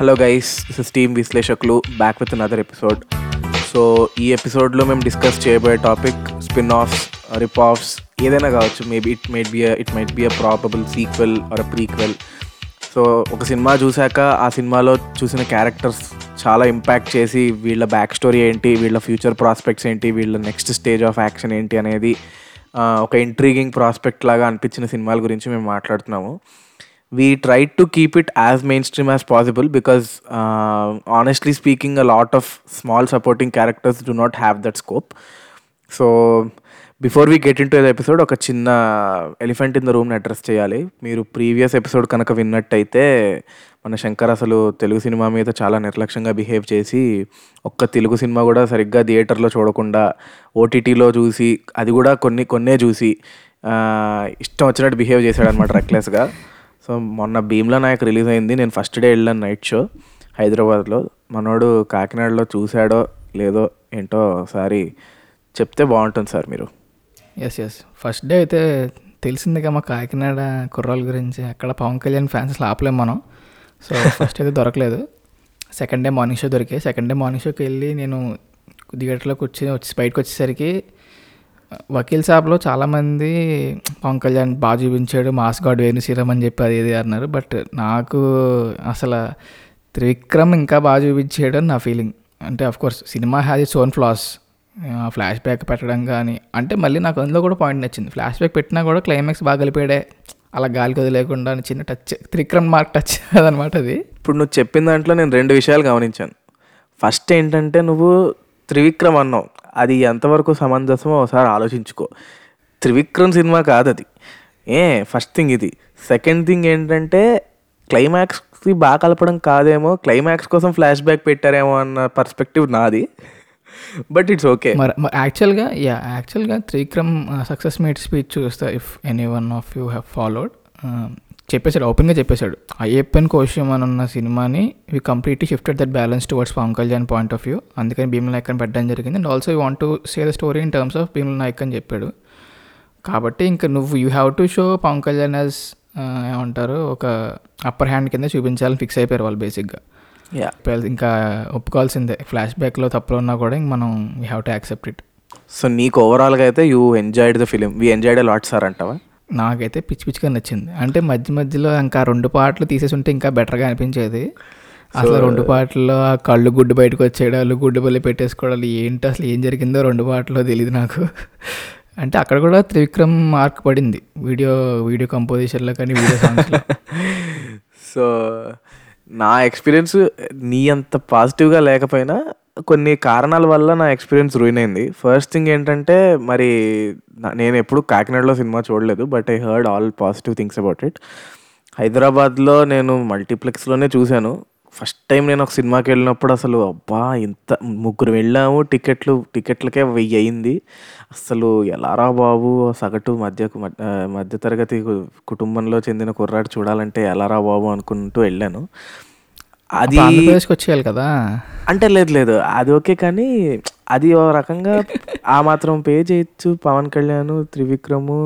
Hello guys this is team విశ్లేషకులు back with another episode so ఈ ఎపిసోడ్లో మేము డిస్కస్ చేయబోయే topic spin offs rip offs ఏదైనా కావచ్చు. Maybe it might be it might be a probable sequel or a prequel so ఒక సినిమా చూశాక ఆ సినిమాలో చూసిన క్యారెక్టర్స్ చాలా ఇంపాక్ట్ చేసి వీళ్ళ బ్యాక్ స్టోరీ ఏంటి వీళ్ళ ఫ్యూచర్ ప్రాస్పెక్ట్స్ ఏంటి వీళ్ళ నెక్స్ట్ స్టేజ్ ఆఫ్ యాక్షన్ ఏంటి అనేది ఒక ఇంట్రీగింగ్ ప్రాస్పెక్ట్ లాగా అనిపించిన సినిమాల గురించి మేము మాట్లాడుతున్నాము. We try to keep it as main stream as possible because honestly speaking a lot of small supporting characters do not have that scope so before we get into episode ఒక చిన్న elephant in the రూమ్ని address చేయాలి. మీరు previous episode కనుక విన్నట్టయితే మన శంకర్ అసలు Telugu cinema మీద చాలా నిర్లక్ష్యంగా బిహేవ్ చేసి ఒక్క తెలుగు సినిమా కూడా సరిగ్గా థియేటర్లో చూడకుండా ఓటీటీలో చూసి అది కూడా కొన్ని కొన్నే చూసి ఇష్టం వచ్చినట్టు బిహేవ్ చేశాడు అనమాట రెక్లెస్గా సో మొన్న భీమ్లా నాయక్ రిలీజ్ అయింది. నేను ఫస్ట్ డే వెళ్ళాను నైట్ షో హైదరాబాద్లో. మనోడు కాకినాడలో చూశాడో లేదో ఏంటో ఒకసారి చెప్తే బాగుంటుంది సార్ మీరు. ఎస్ ఎస్ ఫస్ట్ డే అయితే తెలిసిందిగా మా కాకినాడ కుర్రాల గురించి. అక్కడ పవన్ కళ్యాణ్ ఫ్యాన్స్ అసలు ఆపలేం మనం. సో ఫస్ట్ అయితే దొరకలేదు. సెకండ్ డే మార్నింగ్ షో దొరికాయి సెకండ్ డే మార్నింగ్ షోకి వెళ్ళి నేను థియేటర్లో వచ్చి వచ్చి బయటకు వచ్చేసరికి వకీల్ సాబ్లో చాలామంది పవన్ కళ్యాణ్ బాగా చూపించాడు మాస్ గాడ్ వేణు శ్రీరామ్ అని చెప్పి అది ఇది అన్నారు. బట్ నాకు అసలు త్రివిక్రమ్ ఇంకా బాగా చూపించాడు అని నా ఫీలింగ్. అంటే course cinema has its own flaws flashback పెట్టడం కానీ అంటే మళ్ళీ నాకు అందులో కూడా పాయింట్ నచ్చింది. ఫ్లాష్ బ్యాక్ పెట్టినా కూడా క్లైమాక్స్ బాగా కలిపాడే. అలా గాలి వదిలేకుండా చిన్న టచ్ త్రిక్రమ్ మార్క్ టచ్ అదనమాట అది. ఇప్పుడు నువ్వు చెప్పిన దాంట్లో నేను రెండు విషయాలు గమనించాను. ఫస్ట్ ఏంటంటే నువ్వు త్రివిక్రమ్ అన్నావు అది ఎంతవరకు సమంజసమో ఒకసారి ఆలోచించుకో. త్రివిక్రమ్ సినిమా కాదు అది ఏ ఫస్ట్ థింగ్ ఇది. సెకండ్ థింగ్ ఏంటంటే క్లైమాక్స్కి బాగా కలపడం కాదేమో క్లైమాక్స్ కోసం ఫ్లాష్ బ్యాక్ పెట్టారేమో అన్న పర్స్పెక్టివ్ నాది. But it's okay. మరి యాక్చువల్గా యా యాక్చువల్గా త్రివిక్రమ్ సక్సెస్ మీట్ స్పీచ్ చూస్తా if any one of you have followed చెప్పేశాడు ఓపెన్గా చెప్పేశాడు. అయ్యప్పన్ కోశం అని ఉన్న సినిమాని we completely shifted that balance towards Pawan Kalyan point of view అందుకని భీమల నాయక్ అని పెట్టడం జరిగింది. And also you want to say the story in terms of Bheemla Nayak అని చెప్పాడు. కాబట్టి ఇంకా నువ్వు you have to show Pawan Kalyan as ఏమంటారు ఒక అప్పర్ హ్యాండ్ కింద చూపించాలని ఫిక్స్ అయిపోయారు వాళ్ళు బేసిక్గా యా ఇంకా ఒప్పుకోవాల్సిందే. ఫ్లాష్ బ్యాక్లో తప్పులు ఉన్నా కూడా ఇంక మనం we have to accept it so నీకు ఓవరాల్గా అయితే you enjoyed the film we enjoyed lot sir అంటావా? నాకైతే పిచ్చి పిచ్చిగా నచ్చింది. అంటే మధ్య మధ్యలో ఇంకా రెండు పాటలు తీసేసి ఉంటే ఇంకా బెటర్గా అనిపించేది. అసలు రెండు పాటల్లో ఆ కళ్ళు గుడ్డు బయటకు వచ్చేయడాలు గుడ్డు బల్లి పెట్టేసుకోవడాలు ఏంటి అసలు ఏం జరిగిందో రెండు పాటల్లో తెలియదు నాకు. అంటే అక్కడ కూడా త్రివిక్రమ్ మార్క్ పడింది. వీడియో వీడియో కంపోజిషన్లో కానీ వీడియో సాంగ్స్లో సో నా ఎక్స్పీరియన్స్ నీ అంత పాజిటివ్గా లేకపోయినా కొన్ని కారణాల వల్ల నా ఎక్స్పీరియన్స్ రూయిన్ అయింది. ఫస్ట్ థింగ్ ఏంటంటే మరి నేను ఎప్పుడు కాకినాడలో సినిమా చూడలేదు but I heard all positive things about it హైదరాబాద్లో నేను మల్టీప్లెక్స్లోనే చూశాను. ఫస్ట్ టైం నేను ఒక సినిమాకి వెళ్ళినప్పుడు అసలు అబ్బా ఇంత ముగ్గురు వెళ్ళాము టికెట్లు టికెట్లకే వెయ్యి అయింది. అసలు ఎలారా బాబు సగటు మధ్య మధ్యతరగతి కు- కుటుంబంలో చెందిన కుర్రాడు చూడాలంటే ఎలారా బాబు అనుకుంటూ వెళ్ళాను. అది వచ్చేయాలి కదా? అంటే లేదు లేదు. అది ఓకే కానీ అది ఓ రకంగా ఆ మాత్రం పే చేయొచ్చు. పవన్ కళ్యాణ్ త్రివిక్రము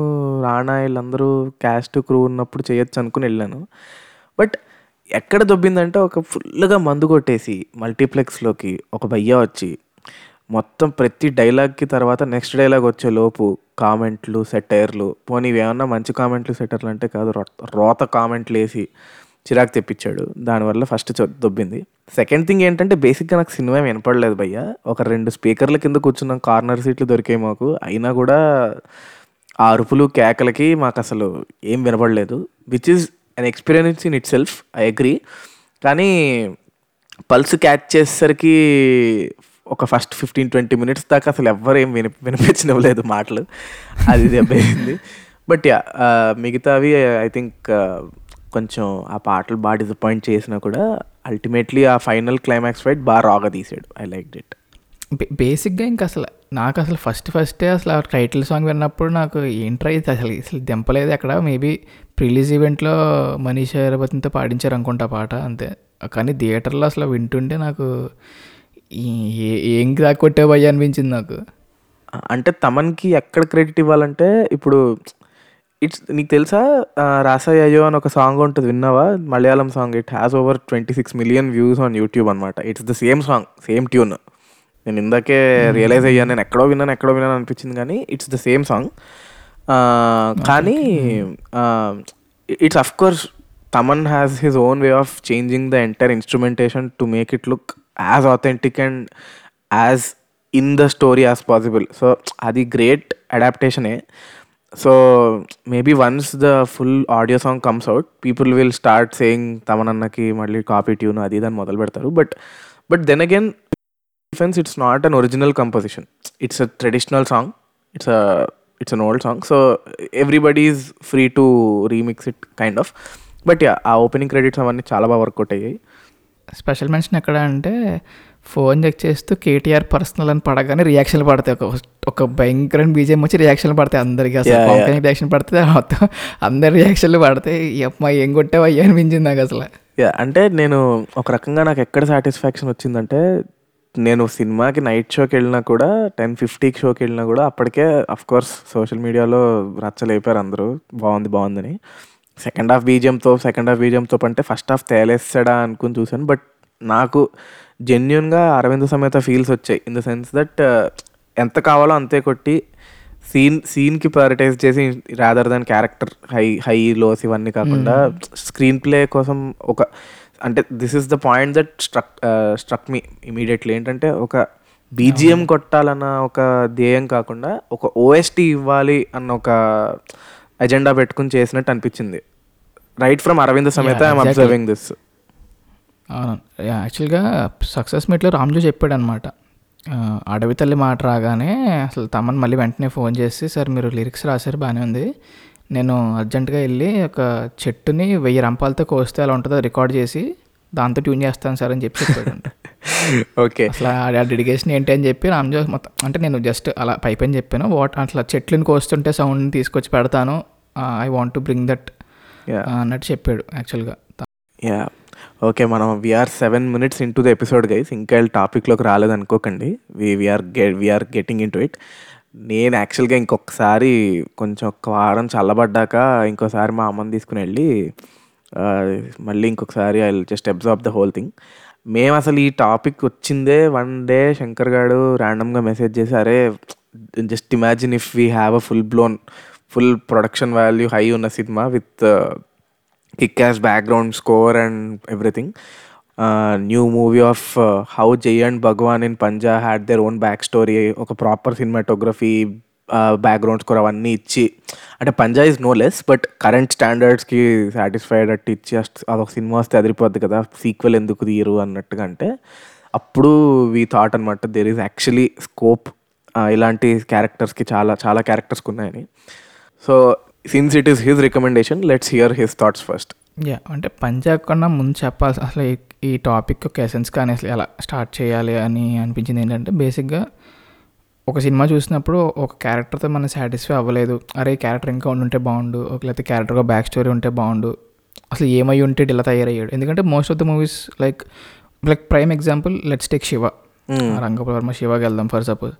రాణా వీళ్ళందరూ క్యాస్ట్ క్రూ ఉన్నప్పుడు చేయొచ్చు అనుకుని వెళ్ళాను. బట్ ఎక్కడ దొబ్బిందంటే ఒక ఫుల్గా మందు కొట్టేసి మల్టీప్లెక్స్లోకి ఒక భయ్య వచ్చి మొత్తం ప్రతి డైలాగ్కి తర్వాత నెక్స్ట్ డైలాగ్ వచ్చే లోపు కామెంట్లు సెటైర్లు పోనీ ఏమన్నా మంచి కామెంట్లు సెటైర్లు అంటే కాదు రోత కామెంట్లు వేసి చిరాకు తెప్పించాడు. దానివల్ల ఫస్ట్ దొబ్బింది. సెకండ్ థింగ్ ఏంటంటే బేసిక్గా నాకు సినిమా ఏం వినపడలేదు భయ్య. ఒక రెండు స్పీకర్ల కింద కూర్చున్నాం కార్నర్ సీట్లు దొరికాయి మాకు. అయినా కూడా ఆ అరుపులు కేకలకి మాకు అసలు ఏం వినపడలేదు. Which is an experience in itself I agree కానీ పల్స్ క్యాచ్ చేసేసరికి ఒక ఫస్ట్ ఫిఫ్టీన్ ట్వంటీ మినిట్స్ దాకా అసలు ఎవ్వరు ఏం విని వినిపించనివ్వలేదు మాటలు. అది దెబ్బయింది బట్ యా మిగతావి ఐ థింక్ కొంచెం ఆ పాటలు బాగా డిసప్పాయింట్ చేసినా కూడా అల్టిమేట్లీ ఆ ఫైనల్ క్లైమాక్స్ ఫైట్ బాగా రాగా తీసాడు. ఐ లైక్ డిట్ బేసిక్గా ఇంకా అసలు నాకు అసలు ఫస్ట్ ఫస్టే అసలు ఆ టైటిల్ సాంగ్ విన్నప్పుడు నాకు ఏంట్రా ఇది? అసలు అసలు దింపలేదు అక్కడ మేబీ ప్రిలీజ్ ఈవెంట్లో మనీష్ ఎరపతితో పాడించారు అనుకుంటా పాట అంతే. కానీ థియేటర్లో అసలు వింటుంటే నాకు ఏ- ఏం దాకా కొట్టేవయ్యా అనిపించింది నాకు. అంటే తమన్కి ఎక్కడ క్రెడిట్ ఇవ్వాలంటే ఇప్పుడు ఇట్స్ నీకు తెలుసా? రాసయ్యో అని ఒక సాంగ్ ఉంటుంది విన్నావా? Malayalam song it has over twenty six million views on YouTube అనమాట it's the same song same tune నేను ఇందాకే రియలైజ్ అయ్యాను నేను ఎక్కడో విన్నాను ఎక్కడో విన్నాను అనిపించింది కానీ ఇట్స్ ద సేమ్ సాంగ్ కానీ it's of course Thaman has his own way of changing the entire instrumentation to make it look as authentic and as in the story as possible so అది great అడాప్టేషనే so maybe once the full audio song comes out people will start saying తమనన్నకి మళ్ళీ copy tune అది దాన్ని మొదలు పెడతారు. But but then again defence it's not an original composition it's a traditional song it's a it's an old song so everybody is free to remix it kind of but yeah ah opening credits అవన్నీ చాలా బాగా work out అయ్యాయి. Special mention ఎక్కడ అంటే phone check చేస్తూ KTR personal అని పడగానే రియాక్షన్లు పడతాయి. ఒక ఒక భయంకరమైన బీజేం వచ్చి రియాక్షన్లు పడతాయి అందరికీ. అసలు రియాక్షన్ పడితే మొత్తం అందరి రియాక్షన్లు పడతాయి. అమ్మాయి ఏం కొట్టావు అయ్యా అనిపించింది నాకు అసలు. అంటే నేను ఒక రకంగా నాకు ఎక్కడ సాటిస్ఫాక్షన్ వచ్చిందంటే నేను సినిమాకి నైట్ షోకి వెళ్ళినా కూడా టెన్ ఫిఫ్టీకి షోకి వెళ్ళినా కూడా అప్పటికే అఫ్ కోర్స్ సోషల్ మీడియాలో రచ్చలేపారు అందరూ. బాగుంది బాగుందని. సెకండ్ హాఫ్ బీజియంతో సెకండ్ హాఫ్ బీజియంతో అంటే ఫస్ట్ హాఫ్ తేలేస్తాడా అనుకుని చూశాను. బట్ నాకు జెన్యున్గా అరవింద సమేత ఫీల్స్ వచ్చాయి. ఇన్ ద సెన్స్ దట్ ఎంత కావాలో అంతే కొట్టి సీన్ సీన్కి ప్రయారిటైజ్ చేసి rather than character high high lows ఇవన్నీ కాకుండా స్క్రీన్ ప్లే కోసం ఒక అంటే this is the point that struck struck me immediately ఏంటంటే ఒక బీజిఎం కొట్టాలన్న ఒక ధ్యేయం కాకుండా ఒక ఓఎస్టీ ఇవ్వాలి అన్న ఒక ఎజెండా పెట్టుకుని చేసినట్టు అనిపించింది. Right from Aravinda Sametha I'm. Observing this యాక్చువల్గా సక్సెస్ మీట్లో రామ్జో చెప్పాడు అనమాట అడవి తల్లి మాట రాగానే అసలు తమన్ మళ్ళీ వెంటనే ఫోన్ చేసి సార్ మీరు లిరిక్స్ రాశారు బాగానే ఉంది. నేను అర్జెంటుగా వెళ్ళి ఒక చెట్టుని వెయ్యి రంపాలతో కోస్తే అలా ఉంటుందో రికార్డ్ చేసి దాంతో ట్యూన్ చేస్తాను సార్ అని చెప్పి చెప్పాడు ఓకే. అసలు ఆ డెడికేషన్ ఏంటి అని చెప్పి రామ్జో మొత్తం అంటే నేను జస్ట్ అలా పై పైన చెప్పాను. వాట్ అట్లా చెట్లను కోస్తుంటే సౌండ్ని తీసుకొచ్చి పెడతాను. I want to bring that yeah అన్నట్టు చెప్పాడు యాక్చువల్గా యా ఓకే మనం we're seven minutes into the episode guys ఇంకా టాపిక్లోకి రాలేదనుకోకండి వి వీఆర్ గె we're getting into it నేను యాక్చువల్గా ఇంకొకసారి కొంచెం ఒక వారం చల్లబడ్డాక ఇంకోసారి మా అమ్మని తీసుకుని వెళ్ళి మళ్ళీ ఇంకొకసారి I just observe the whole thing మేము అసలు ఈ టాపిక్ వచ్చిందే వన్ డే శంకర్ గారు ర్యాండమ్గా మెసేజ్ చేసి అరే just imagine if we have a full blown full production value high ఉన్న cinema with kick as background score and everything new movie of how Jai and Bhagavan in Panja had their own back story ఒక proper cinematography background score అవన్నీ ఇచ్చి అంటే Panja is no less but current స్టాండర్డ్స్కి satisfied అట్టు ఇచ్చి అస్ట్- అదొక cinema వస్తే అదిరిపోద్ది కదా sequel ఎందుకు తీయరు అన్నట్టుగా అంటే అప్పుడు వీ థాట్ అనమాట దేర్ ఈజ్ యాక్చువల్లీ స్కోప్ ఇలాంటి క్యారెక్టర్స్కి చాలా చాలా క్యారెక్టర్స్కి ఉన్నాయని. So since it is his recommendation let's hear his thoughts first yeah అంటే పంజాబ్ కన్నా ముందు చెప్పాల్సి అసలు ఈ- టాపిక్ యొక్క ఎసెన్స్ కానీ అసలు ఎలా స్టార్ట్ చేయాలి అని అనిపించింది ఏంటంటే బేసిక్గా ఒక సినిమా చూసినప్పుడు ఒక క్యారెక్టర్తో మనం సాటిస్ఫై అవ్వలేదు. అరే క్యారెక్టర్ ఇంకా ఉంటే బాగుండు ఒక లేకపోతే క్యారెక్టర్గా బ్యాక్ స్టోరీ ఉంటే బాగుండు. అసలు ఏమై ఉంటే ఇలా తయారయ్యాడు. ఎందుకంటే most of the movies like like prime example let's take Shiva రంగపుల Varma శివకి వెళ్దాం for suppose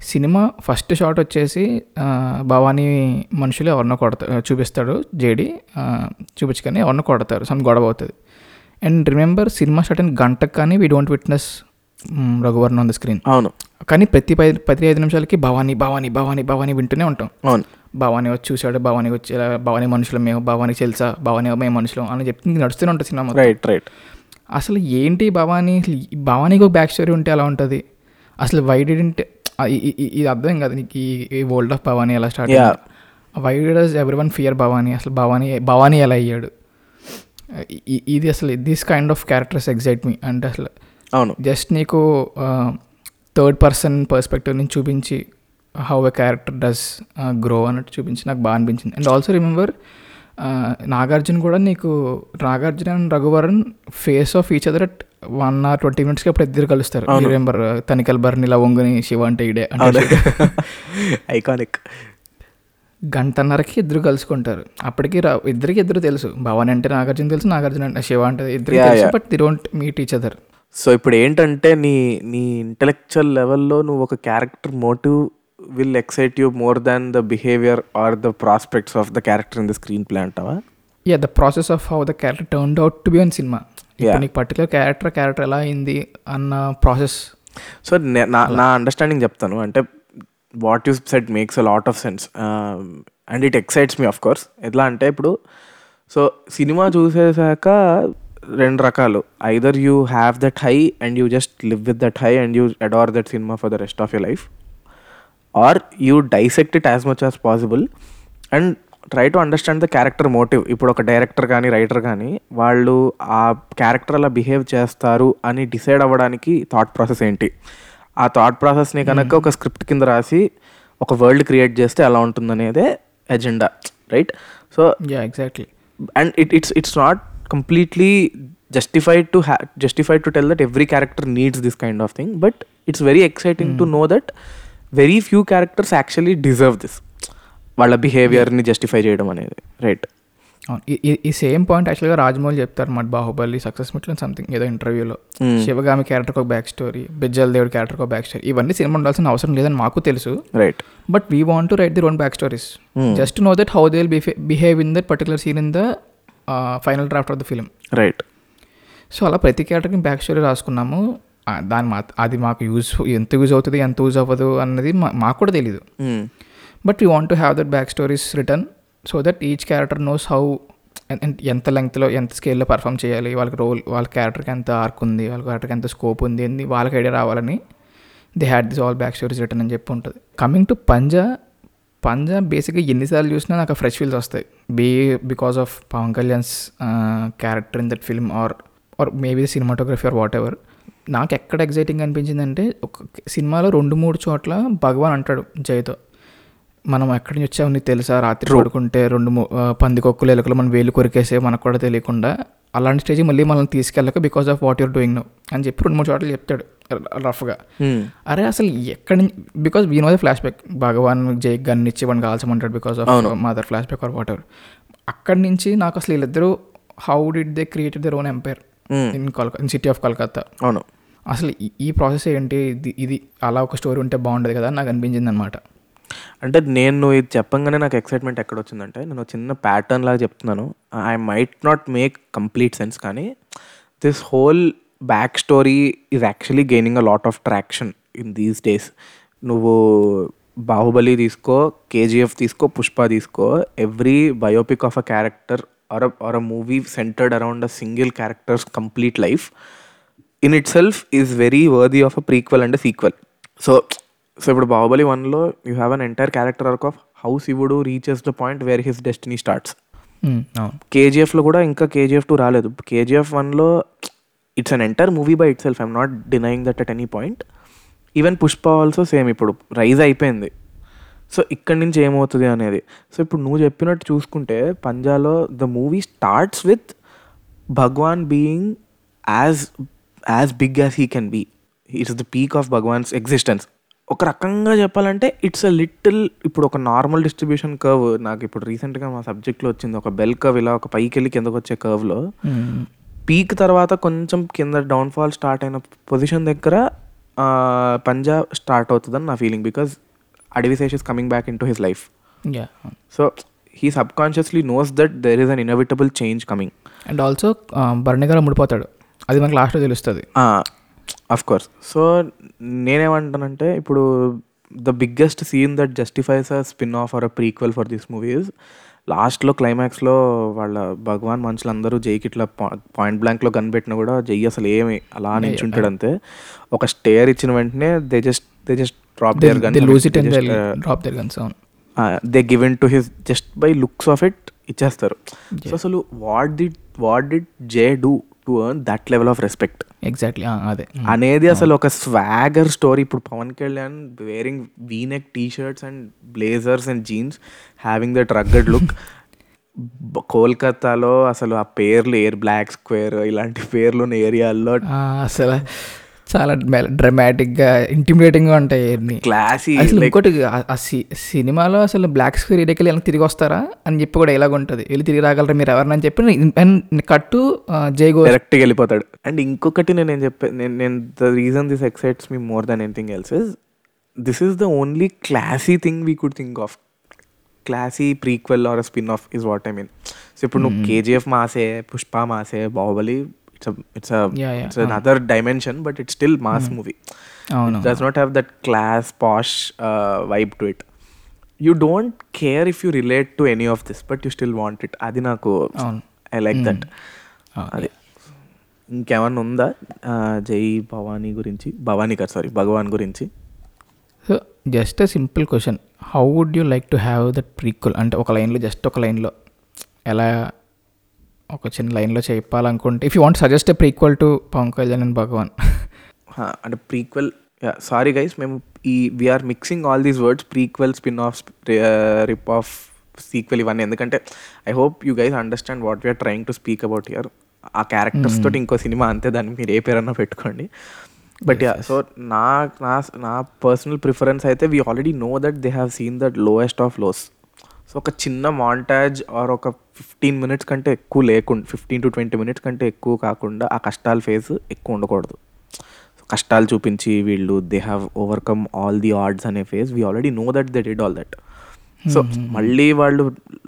cinema first shot వచ్చేసి భవానీ మనుషులు ఎవరినో కొడతారు చూపిస్తాడు జేడి చూపించుకొని ఎవరినో కొడతారు సమ్ గొడవ అవుతుంది. అండ్ రిమెంబర్ సినిమా స్టార్ట్ అయిన గంటకు కానీ we don't witness Raghuvaran on the screen. అవును. కానీ ప్రతి పది ప్రతి ఐదు నిమిషాలకి భవానీ భవానీ భవానీ భవానీ వింటూనే ఉంటాం. అవును. భవానీ వచ్చి చూశాడు భవానీ వచ్చి భవానీ మనుషులు మేము భవానీ తెలుసా భవానీ మేము మనుషులు అని చెప్పి నడుస్తూనే ఉంటుంది సినిమా. రైట్ రైట్ అసలు ఏంటి భవానీ? భవానీకి ఒక బ్యాక్ స్టోరీ ఉంటే ఎలా ఉంటుంది? అసలు వై డిడెంట్ ఇది అర్థం కాదు నీకు ఈ- వరల్డ్ ఆఫ్ భవానీ ఎలా start. Why does everyone fear Bhavani అసలు భవానీ భవానీ ఎలా అయ్యాడు ఇది అసలు this kind of characters excite me అంటే అసలు అవును. జస్ట్ నీకు థర్డ్ పర్సన్ పర్స్పెక్టివ్ నుంచి చూపించి how a character does grow అన్నట్టు చూపించి నాకు బాగా అనిపించింది. అండ్ ఆల్సో రిమెంబర్ నాగార్జున కూడా నీకు Nagarjuna and Raghuvaran face of each other at one or twenty మినిట్స్కి అప్పుడు ఇద్దరు కలుస్తారు. రిమెంబర్ తనికల్ బర్నిలా వంగుని శివ అంటే ఇడే ఐకానిక్ గంటన్నరకి ఇద్దరు కలుసుకుంటారు. అప్పటికి రా- ఇద్దరికి ఇద్దరు తెలుసు. భవాని అంటే నాగార్జున తెలుసు నాగార్జున అంటే శివ అంటే ఇద్దరికి Yeah, తెలుసు. But they don't meet each other so ఇప్పుడు ఏంటంటే నీ నీ ఇంటలెక్చువల్ లెవెల్లో నువ్వు ఒక character motive will excite you more than the behaviour or the prospects of the character in the screenplay అంటావా? Yeah the process of how the character turn out to be an cinema. ఇప్పుడు నీకు particular character character ఎలా అయింది అన్న process so నా నా understanding చెప్తాను. అంటే what you said makes a lot of sense and it excites me of course ఎట్లా అంటే ఇప్పుడు సో సినిమా చూసేసాక రెండు రకాలు. Either you have that high and you just live with that high and you adore that cinema for the rest of your life or you dissect it as much as possible and try to understand the character motive ఇప్పుడు ఒక director కానీ writer కానీ వాళ్ళు ఆ character అలా behave చేస్తారు అని decide అవ్వడానికి థాట్ ప్రాసెస్ ఏంటి? ఆ థాట్ ప్రాసెస్ని కనుక hmm. ఒక స్క్రిప్ట్ కింద రాసి ఒక వరల్డ్ క్రియేట్ చేస్తే ఎలా ఉంటుందనేదే agenda right so exactly and it it's it's not completely justified to హ్యా justified to tell that every character needs this kind of thing but it's very exciting to know that very few characters actually deserve this వాళ్ళ బిహేవియర్ని justify చేయడం అనేది. Right ఈ- same point యాక్చువల్గా రాజమౌళి చెప్తారు మాట Baahubali success మీట్లో సంథింగ్ ఏదో ఇంటర్వ్యూలో శివగామి క్యారెక్టర్కి ఒక బ్యాక్ స్టోరీ బిజ్జల్ దేవుడి క్యారెక్టర్కి ఒక బ్యాక్ స్టోరీ ఇవన్నీ సినిమా ఉండాల్సిన అవసరం లేదని మాకు తెలుసు. Right but we want to write the own back stories just know that how they will behave in that particular scene in the final draft of the film right so అలా ప్రతి క్యారెక్టర్కి back story రాసుకున్నాము. దాని మా అది మాకు use ఎంత use అవుతుంది ఎంత యూజ్ అవ్వదు అన్నది మాకు కూడా తెలియదు but we want to have that back stories written so that each character knows how ఎంత లెంగ్త్లో ఎంత స్కేల్లో పర్ఫామ్ చేయాలి. వాళ్ళకి రోల్ వాళ్ళ క్యారెక్టర్కి ఎంత ఆర్క్ ఉంది వాళ్ళ క్యారెక్టర్కి ఎంత స్కోప్ ఉంది అని వాళ్ళకి ఐడియా రావాలని they had this all back stories written అని చెప్పి ఉంటుంది. కమింగ్ టు పంజా పంజా బేసిక్గా ఎన్నిసార్లు చూసినా నాకు ఫ్రెష్ ఫీల్స్ వస్తాయి. Be because of Pawan Kalyan's character in that film or or maybe cinematography or whatever నాకు ఎక్కడ ఎగ్జైటింగ్ అనిపించిందంటే ఒక సినిమాలో రెండు మూడు చోట్ల భగవాన్ అంటాడు జయతో. మనం ఎక్కడి నుంచి వచ్చావు నీకు తెలుసా? రాత్రి పడుకుంటే రెండు పందికొక్కులు ఎలుకలు మనం వేలు కొరికేసే మనకు కూడా తెలియకుండా అలాంటి స్టేజ్ మళ్ళీ మనల్ని తీసుకెళ్ళక because of what you're doing no అని చెప్పి రెండు మూడు చోట్ల చెప్తాడు రఫ్గా. అరే అసలు ఎక్కడి నుంచి because we know the flash back Bhagavan Jai gun ఇచ్చి వాడిని కాల్చమంటాడు because of mother flash back or whatever అక్కడి నుంచి నాకు అసలు వీళ్ళిద్దరూ how did they created their own empire in Kolkata in city of Calcutta అవును. అసలు ఈ- ఈ ప్రాసెస్ ఏంటి? ఇది ఇది అలా ఒక స్టోరీ ఉంటే బాగుండదు కదా? నాకు అనిపించింది అనమాట అంటే నేను నువ్వు ఇది చెప్పంగానే నాకు ఎక్సైట్మెంట్ ఎక్కడ వచ్చిందంటే నేను ఒక చిన్న ప్యాటర్న్ లాగా చెప్తున్నాను. I might not make complete sense కానీ this whole back story is actually gaining a lot of traction in these days నువ్వు బాహుబలి తీసుకో కేజీఎఫ్ తీసుకో పుష్ప తీసుకో every biopic of a character or or a movie centred around a single characters complete life in itself is very worthy of a prequel and sequel so so ఇప్పుడు బాహుబలి వన్లో you have an entire character arc of how Shivudu reaches the point where his destiny starts కేజీఎఫ్లో కూడా ఇంకా KGF two రాలేదు. KGF వన్లో it's an entire movie by itself I'm not denying that at any point even Pushpa also same ఇప్పుడు. Rise అయిపోయింది. So ఇక్కడి నుంచి ఏమవుతుంది అనేది. సో ఇప్పుడు నువ్వు చెప్పినట్టు చూసుకుంటే పంజాలో the movie starts with Bhagavan being as as big as he can be it's the peak of Bhagavan's existence ఒక రకంగా చెప్పాలంటే ఇట్స్ అ లిటిల్ ఇప్పుడు ఒక నార్మల్ డిస్ట్రిబ్యూషన్ కర్వ్. నాకు ఇప్పుడు రీసెంట్గా మా సబ్జెక్ట్లో వచ్చింది. ఒక బెల్ కర్వ్ ఇలా ఒక పైకి వెళ్ళి కిందకు వచ్చే కర్వ్లో పీక్ తర్వాత కొంచెం కింద డౌన్ఫాల్ స్టార్ట్ అయిన పొజిషన్ దగ్గర పంజాబ్ స్టార్ట్ అవుతుందని నా feeling because Adivi Sesh is coming back into his life so he subconsciously knows that there is an inevitable change coming and also బర్ణిగారు ముడిపోతాడు. అది మనకు లాస్ట్లో తెలుస్తుంది. అఫ్ కోర్స్ సో నేనేమంటానంటే ఇప్పుడు the biggest scene that justifies a spin off or a prequel for this movies లాస్ట్లో క్లైమాక్స్లో వాళ్ళ భగవాన్ మనుషులందరూ జైకి ఇట్లా పాయింట్ బ్లాంక్లో కనిపెట్టినా కూడా జై అసలు ఏమి అలా నించుంటాడు అంతే ఒక స్టేర్ ఇచ్చిన వెంటనే they just they just drop their gun drop their guns they given to his just by looks of it ఇచ్చేస్తారు. సో అసలు what D what did Jai do to earn that level of respect exactly అదే. అనేది అసలు ఒక swagger story ఇప్పుడు Pawan Kalyan wearing V neck T shirts and blazers and jeans having that rugged look కోల్కతాలో అసలు ఆ పేర్లు ఎయిర్ బ్లాక్ స్క్వేర్ ఇలాంటి పేర్లు ఉన్న ఏరియాల్లో ఆ, అసలు చాలా డ్రమాటిక్గా ఇంటిమిడేటింగ్గా ఉంటాయి క్లాసీ అసలు ఇంకోటి ఆ- సినిమాలో అసలు బ్లాక్ స్క్రీన్ వెళ్ళి తిరిగి వస్తారా? అని చెప్పి కూడా ఇలాగ ఉంటుంది వెళ్ళి తిరిగి రాగలరా మీరు ఎవరని చెప్పి అండ్ కట్టు జై గో డైరెక్ట్గా వెళ్ళిపోతాడు. అండ్ ఇంకొకటి నేను ఏం చెప్పే నేను నేను the reason this excites me more than anything else is this is the only classy thing we could think of classy prequel or spin off is what I mean so ఇప్పుడు నువ్వు KGF మాసే Pushpa మాసే Baahubali it's it's. It's other dimension but it's still mass movie does not have that class posh vibe to it you don't care if you relate to any of this but you still want it అది నాకు I like that అది. ఇంకేమన్నా ఉందా? జై భవానీ గురించి. భవానీ కాదు sorry భగవాన్ గురించి. So just simple question how would you like to have that prequel అంటే ఒక లైన్లో జస్ట్ ఒక లైన్లో. ఎలా ఒక చిన్న లైన్లో చెప్పాలనుకుంటే if you want suggest prequel to Pawan Kalyan and Bhagavan అంటే ప్రీక్వెల్ సారీ గైస్ మేము ఈ we are mixing all these words prequel spin off rip off sequel ఇవన్నీ. ఎందుకంటే I hope you guys understand what we are trying to speak about year ఆ characters తోటి ఇంకో cinema అంతే దాన్ని మీరు ఏ పేరన్నా పెట్టుకోండి. బట్ యా సో నా నా నా పర్సనల్ ప్రిఫరెన్స్ అయితే we already know that they have seen that lowest of lows so ఒక చిన్న మాంటాజ్ ఆర్ ఒక ఫిఫ్టీన్ మినిట్స్ కంటే ఎక్కువ లేకుండా ఫిఫ్టీన్ టు ట్వంటీ మినిట్స్ కంటే ఎక్కువ కాకుండా ఆ కష్టాల ఫేజ్ ఎక్కువ ఉండకూడదు. సో కష్టాలు చూపించి వీళ్ళు they have overcome all the odds అనే phase we already know that they did all that so మళ్ళీ వాళ్ళు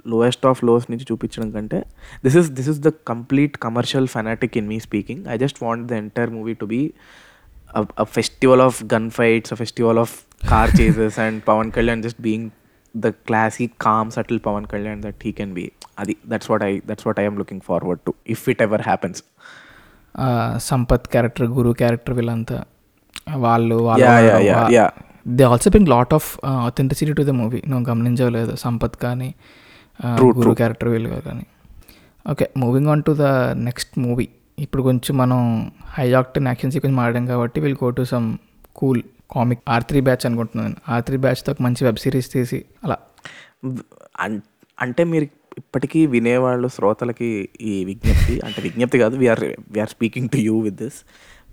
లోయెస్ట్ ఆఫ్ లోస్ నుంచి చూపించడం కంటే this is this is the complete commercial fanatic in me speaking I just want the entire movie to be a festival of gunfights, a festival of car chases, and Pawan Kalyan just the classic calm subtle Pawan Kalyan that he can be అది that's what I that's what I'm looking forward to if it ever happens Sampath character Guru character వీళ్ళంతా వాళ్ళు they also bring lot of authenticity to the movie నువ్వు గమనించలేదు సంపత్ కానీ Guru character వీళ్ళు కానీ. Okay moving on to the next movie ఇప్పుడు కొంచెం మనం హైజాక్టన్ యాక్షన్స్ కొంచెం మారడం కాబట్టి will go to some cool comic R three batch అనుకుంటున్నాను. ఆర్ త్రీ బ్యాచ్తో ఒక మంచి వెబ్ సిరీస్ తీసి అలా. అంటే మీరు ఇప్పటికీ వినేవాళ్ళు శ్రోతలకి ఈ విజ్ఞప్తి అంటే విజ్ఞప్తి కాదు we are we are speaking to you with this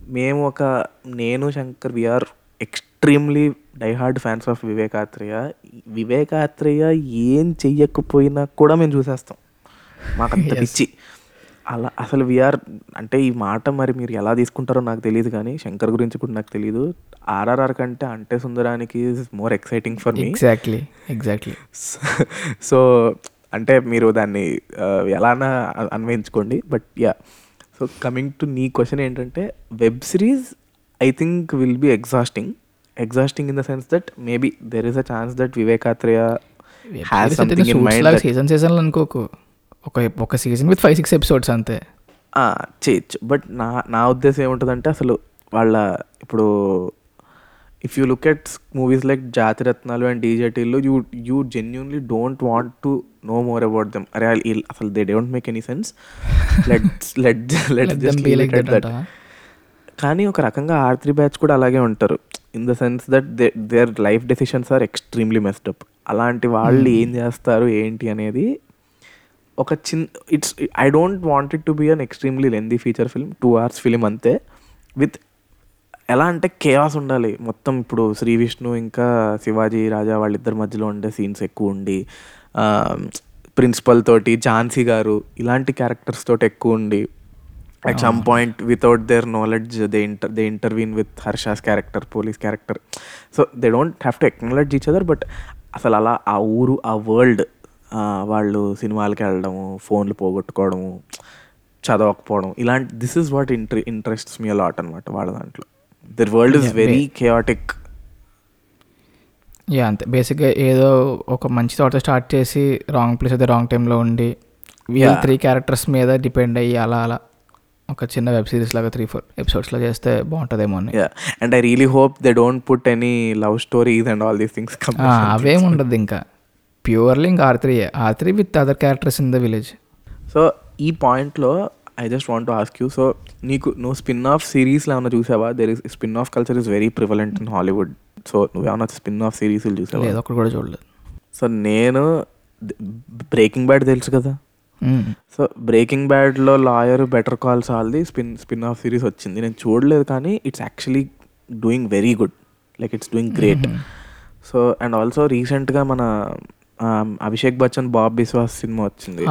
మేము ఒక నేను Shankar we are extremely diehard fans of Vivek Athreya Vivek Athreya ఏం చెయ్యకపోయినా కూడా మేము చూసేస్తాం. మాకు అంత. పిచ్చి. అలా అసలు వీఆర్ అంటే ఈ మాట మరి మీరు ఎలా తీసుకుంటారో నాకు తెలియదు కానీ శంకర్ గురించి కూడా నాకు తెలియదు ఆర్ఆర్ఆర్ కంటే Ante Sundaraniki more exciting for me exactly exactly so అంటే మీరు దాన్ని ఆ, ఎలానా అన్వయించుకోండి. But yeah so coming to నీ క్వశ్చన్ ఏంటంటే web series I think will be exhausting exhausting in the sense that maybe there is a chance that Vivek Athreya has something in mind season సీజన్లో అనుకోకు. ఒక ఒక season with five six episodes అంతే. చేయొచ్చు. But నా నా ఉద్దేశం ఏముంటుందంటే అసలు వాళ్ళ ఇప్పుడు if you look at movies like Jathiratnalu and డీజేటీలు you you genuinely don't want to know more about them అరే అసలు they don't make any sense that? కానీ ఒక రకంగా ఆర్ త్రీ బ్యాచ్ కూడా అలాగే ఉంటారు. In the sense that they their life decisions are extremely messed up అలాంటి వాళ్ళు ఏం చేస్తారు ఏంటి అనేది ఒక చిన్న it's I don't want it to be an extremely lengthy feature film two hours film అంతే. విత్ ఎలా అంటే కేవాస్ ఉండాలి. మొత్తం ఇప్పుడు శ్రీ విష్ణు ఇంకా శివాజీ రాజా వాళ్ళిద్దరి మధ్యలో ఉండే సీన్స్ ఎక్కువ ఉండి ప్రిన్సిపల్ తోటి ఝాన్సీ గారు ఇలాంటి క్యారెక్టర్స్ తోటి ఎక్కువ ఉండి at some point without their knowledge they inter they intervene with Harsha's character police character so they don't have to acknowledge each other but అసలు అలా ఆ ఊరు ఆ వరల్డ్ వాళ్ళు సినిమాలకి వెళ్ళడము ఫోన్లు పోగొట్టుకోవడము చదవకపోవడం ఇలాంటి దిస్ ఇస్ వాట్ ఇంట్రె ఇంట్రెస్ట్స్ మీ అలాట్ అనమాట వాళ్ళ దాంట్లో. Their world is very chaotic yeah అంతే. బేసిక్గా ఏదో ఒక మంచి తోట స్టార్ట్ చేసి రాంగ్ ప్లేస్ అయితే రాంగ్ టైంలో ఉండి వీళ్ళ. త్రీ క్యారెక్టర్స్ మీద డిపెండ్ అయ్యి అలా అలా ఒక చిన్న వెబ్ సిరీస్ లాగా త్రీ ఫోర్ ఎపిసోడ్స్లో చేస్తే బాగుంటుందేమో అని. And I really hope they don't put any love stories and all these things అవేం ఉండదు ఇంకా. ప్యూర్లీ ఇంకా R three R three with other characters in the village. So ఈ పాయింట్లో I just want ask you so నీకు నువ్వు spin off సిరీస్లో ఏమైనా చూసావా? There is spin off culture is very prevalent in Hollywood so నువ్వేమన్నా spin off సిరీస్లు చూసావా? లేదు ఒకటి కూడా చూడలేదు. సో నేను బ్రేకింగ్ బ్యాడ్ తెలుసు కదా. సో బ్రేకింగ్ బ్యాడ్లో లాయర్ బెటర్ కాల్ సాల్ది స్పిన్ స్పిన్ ఆఫ్ సిరీస్ వచ్చింది. నేను చూడలేదు కానీ it's actually doing very good like it's doing great so and also రీసెంట్గా మన అభిషేక్ బచ్చన్ బాబ్ బిస్వాస్ సినిమా వచ్చింది.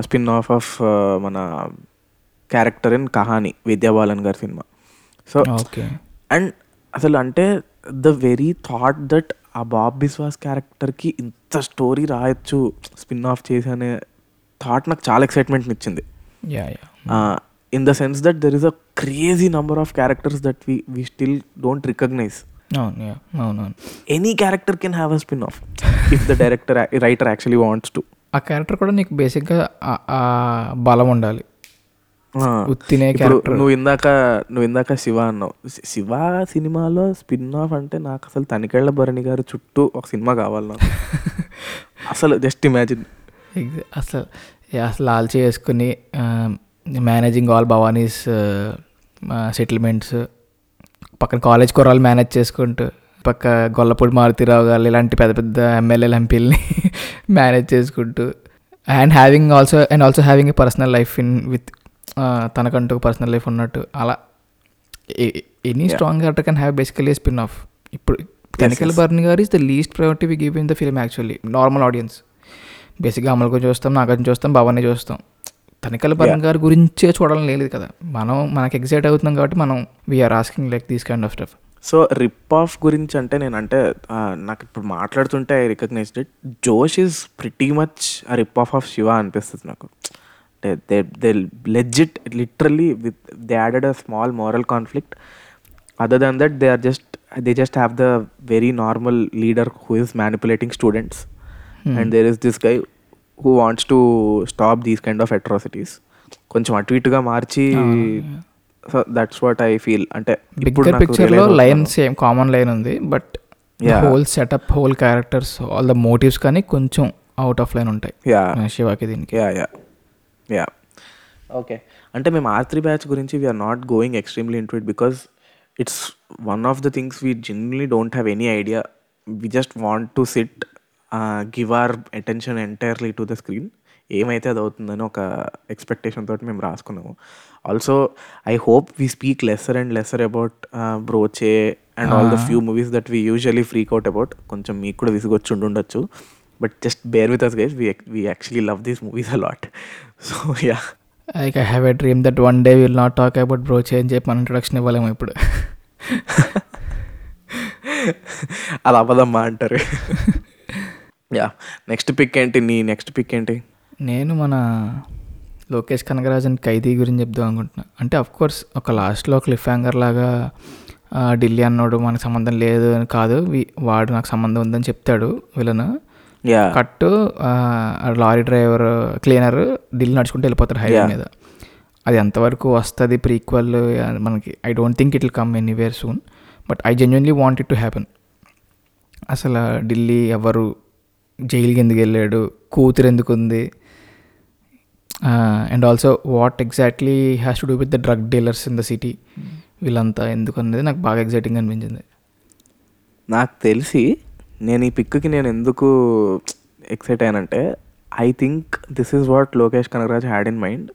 స్పిన్ ఆఫ్ ఆఫ్ మన క్యారెక్టర్ ఇన్ కహాని విద్యాబాలన్ గారి సినిమా. So okay. అండ్ అసలు అంటే ద వెరీ థాట్ దట్ ఆ బాబ్ బిస్వాస్ క్యారెక్టర్కి ఇంత స్టోరీ రాయొచ్చు స్పిన్ ఆఫ్ చేసి అనే థాట్ నాకు చాలా ఎక్సైట్మెంట్ ఇచ్చింది. In the sense that there is a crazy number of characters that we we still don't recognise అవును అవునవును any character can have a spin off if the director writer actually wants to ఆ character కూడా నీకు బేసిక్గా బలం ఉండాలి. నువ్వు ఇందాక నువ్వు ఇందాక శివ అన్నావు. శివ సినిమాలో స్పిన్ ఆఫ్ అంటే నాకు అసలు తనికెళ్ళ భరణి గారి చుట్టూ ఒక సినిమా కావాలి నాకు. అసలు జస్ట్ ఇమాజిన్ అసలు అసలు లాల్చి వేసుకుని మేనేజింగ్ ఆల్ భవానీస్ సెటిల్మెంట్స్ పక్కన కాలేజ్ కుర్రాలు మేనేజ్ చేసుకుంటూ పక్క గొల్లపూడి మారుతిరావు గారు ఇలాంటి పెద్ద పెద్ద ఎమ్మెల్యేలు ఎంపీలని మేనేజ్ చేసుకుంటూ and having also and also having a personal life in with తనకంటూ పర్సనల్ లైఫ్ ఉన్నట్టు అలా any strong character can have basically spin off ఇప్పుడు కెనికల్ బర్న్ గారు is the least priority we give in the film actually normal audience బేసిక్గా అమలుకు చూస్తాం నాగార్జున చూస్తాం భవానీ చూస్తాం. తనికల్ బర్న్ గారి గురించే చూడాలని లేదు కదా. మనం మనకి ఎగ్జైట్ అవుతున్నాం కాబట్టి మనం we are asking like these kind of stuff so rip off గురించి అంటే నేను అంటే నాకు ఇప్పుడు మాట్లాడుతుంటే I recognise it Josh is pretty much ఆ రిప్ ఆఫ్ ఆఫ్ శివ అనిపిస్తుంది నాకు. అంటే they they legit literally with they added a small moral conflict other than that they are just they just have the very normal leader who is manipulating students and there is this guy who wants to stop these kind of atrocities కొంచెం అటు ఇటుగా మార్చి so that's what I feel అంటే ఇప్పుడు పిక్చర్లో realize line. Same common line ఉంది but. Whole setup whole characters all the motives కానీ కొంచెం out of line ఉంటాయి. శివాకి దీనికి. యా యా యా ఓకే అంటే మేము ఆర్ త్రీ బ్యాచ్ గురించి we are not going extremely into it because it's one of the things we generally don't have any idea we just want to sit give our attention entirely to the screen ఏమైతే అది అవుతుందని ఒక expectation తోటి మేము రాసుకున్నాము. Also I hope we speak lesser and lesser about Broche and all the few movies that we usually freak out about కొంచెం మీకు కూడా విసుగొచ్చి ఉండుండొచ్చు. But just bear with us guys we we actually love these movies a lot so yeah like I have a dream that one day will not talk about Broche అని చెప్పి మన introduction ఇవ్వలేము ఇప్పుడు. అలా అవ్వదమ్మా అంటారు. యా నెక్స్ట్ పిక్ ఏంటి? నీ next pick ఏంటి? నేను మన లోకేష్ కనగరాజన్ ఖైదీ గురించి చెప్దాం అనుకుంటున్నా. అంటే అఫ్ కోర్స్ ఒక లాస్ట్లో క్లిఫ్ హ్యాంగర్ లాగా ఢిల్లీ అన్నాడు మనకు సంబంధం లేదు అని కాదు. వాడు నాకు సంబంధం ఉందని చెప్తాడు విలన్. కట్టు లారీ డ్రైవర్ క్లీనర్ ఢిల్లీ నడుచుకుంటూ వెళ్ళిపోతారు హైవే. మీద. అది ఎంతవరకు వస్తుంది ప్రీక్వల్ మనకి I don't think it will come anywhere soon but I genuinely want it to happen అసలు ఢిల్లీ ఎవరు జైలుకి ఎందుకు వెళ్ళాడు. కూతురు ఎందుకు ఉంది? And also what exactly has to do with the drug dealers in the city వీళ్ళంతా ఎందుకు అనేది నాకు బాగా ఎగ్జైటింగ్ అనిపించింది. నాకు తెలిసి నేను ఈ పిక్కి నేను ఎందుకు excite అయ్యానంటే I think this is what Lokesh Kanagaraj had in mind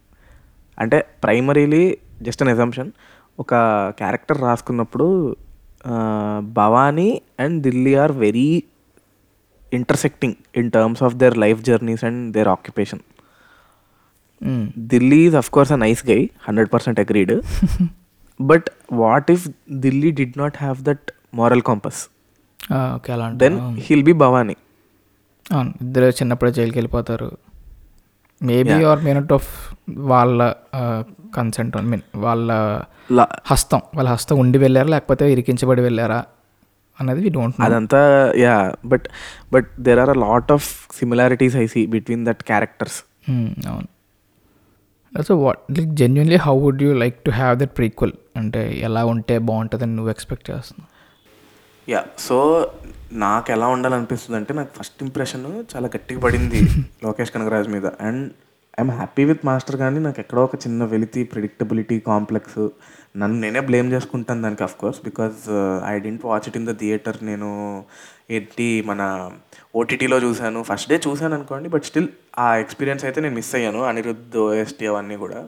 అంటే ప్రైమరీలీ జస్ట్ అన్ ఎజంప్షన్ ఒక character రాసుకున్నప్పుడు Bhavani and Dilli are very intersecting in terms of their life journeys and their occupation Mm. Dilli is of course a nice guy hundred percent agreed but what if Dilli did not have that moral compass okay అలా then he'll be Bhavani అవును ఇద్దరు చిన్నప్పుడే జైలుకి వెళ్ళిపోతారు. Maybe. Are మేనట్ of వాళ్ళ consent mean వాళ్ళ హస్తం వాళ్ళ హస్తం ఉండి వెళ్ళారా లేకపోతే ఇరికించబడి వెళ్ళారా? అనేది వి డోంట్ నో అదంతా yeah but but there are a lot of similarities I see between that characters అవును. So what like genuinely how would you like to have that prequel అంటే ఎలా ఉంటే బాగుంటుందని నువ్వు ఎక్స్పెక్ట్ చేస్తున్నావు? యా సో నాకు ఎలా ఉండాలనిపిస్తుంది అంటే నాకు ఫస్ట్ ఇంప్రెషన్ చాలా గట్టిగా పడింది లోకేష్ కనగరాజ్ మీద. And I'm happy with Master కానీ నాకు ఎక్కడో ఒక చిన్న వెలితి ప్రిడిక్టబిలిటీ కాంప్లెక్స్ నన్ను నేనే బ్లేమ్ చేసుకుంటాను దానికి of course because I didn't watch it in the theatre నేను ఏంటి మన ఓటీటీలో చూశాను. ఫస్ట్ డే చూశాను అనుకోండి బట్ స్టిల్ ఆ ఎక్స్పీరియన్స్ అయితే నేను మిస్ అయ్యాను అనిరుద్ధ్ ఓఎస్టీ అవన్నీ కూడా.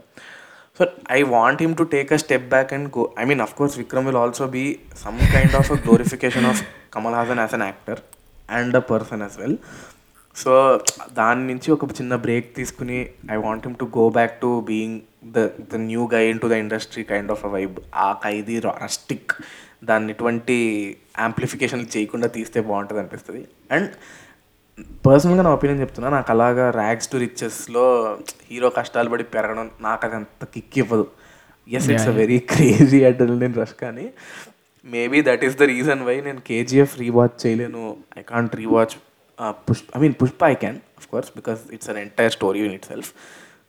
So I want him to take a step back and go I mean of course Vikram will also be some kind of a glorification of Kamal Haasan as an actor and a person as well so దాని నుంచి ఒక చిన్న break తీసుకుని I want him to go back to being the the new guy in to the industry kind of a vibe ఆ Kaithi rustic దాన్ని ఎటువంటి amplification చేయకుండా తీస్తే బాగుంటుంది అనిపిస్తుంది. అండ్ పర్సనల్గా నా ఒపీనియన్ చెప్తున్నా నాకు అలాగా ర్యాగ్స్ టు రిచెస్లో హీరో కష్టాలు పడి పెరగడం నాకు అది అంత కిక్ ఇవ్వదు. Yes it's a very crazy adrenaline rush కానీ maybe that is the reason why నేను కేజీఎఫ్ రీవాచ్ చేయలేను. I can't rewatch Pushpa I mean Pushpa I can of course because it's an entire story in itself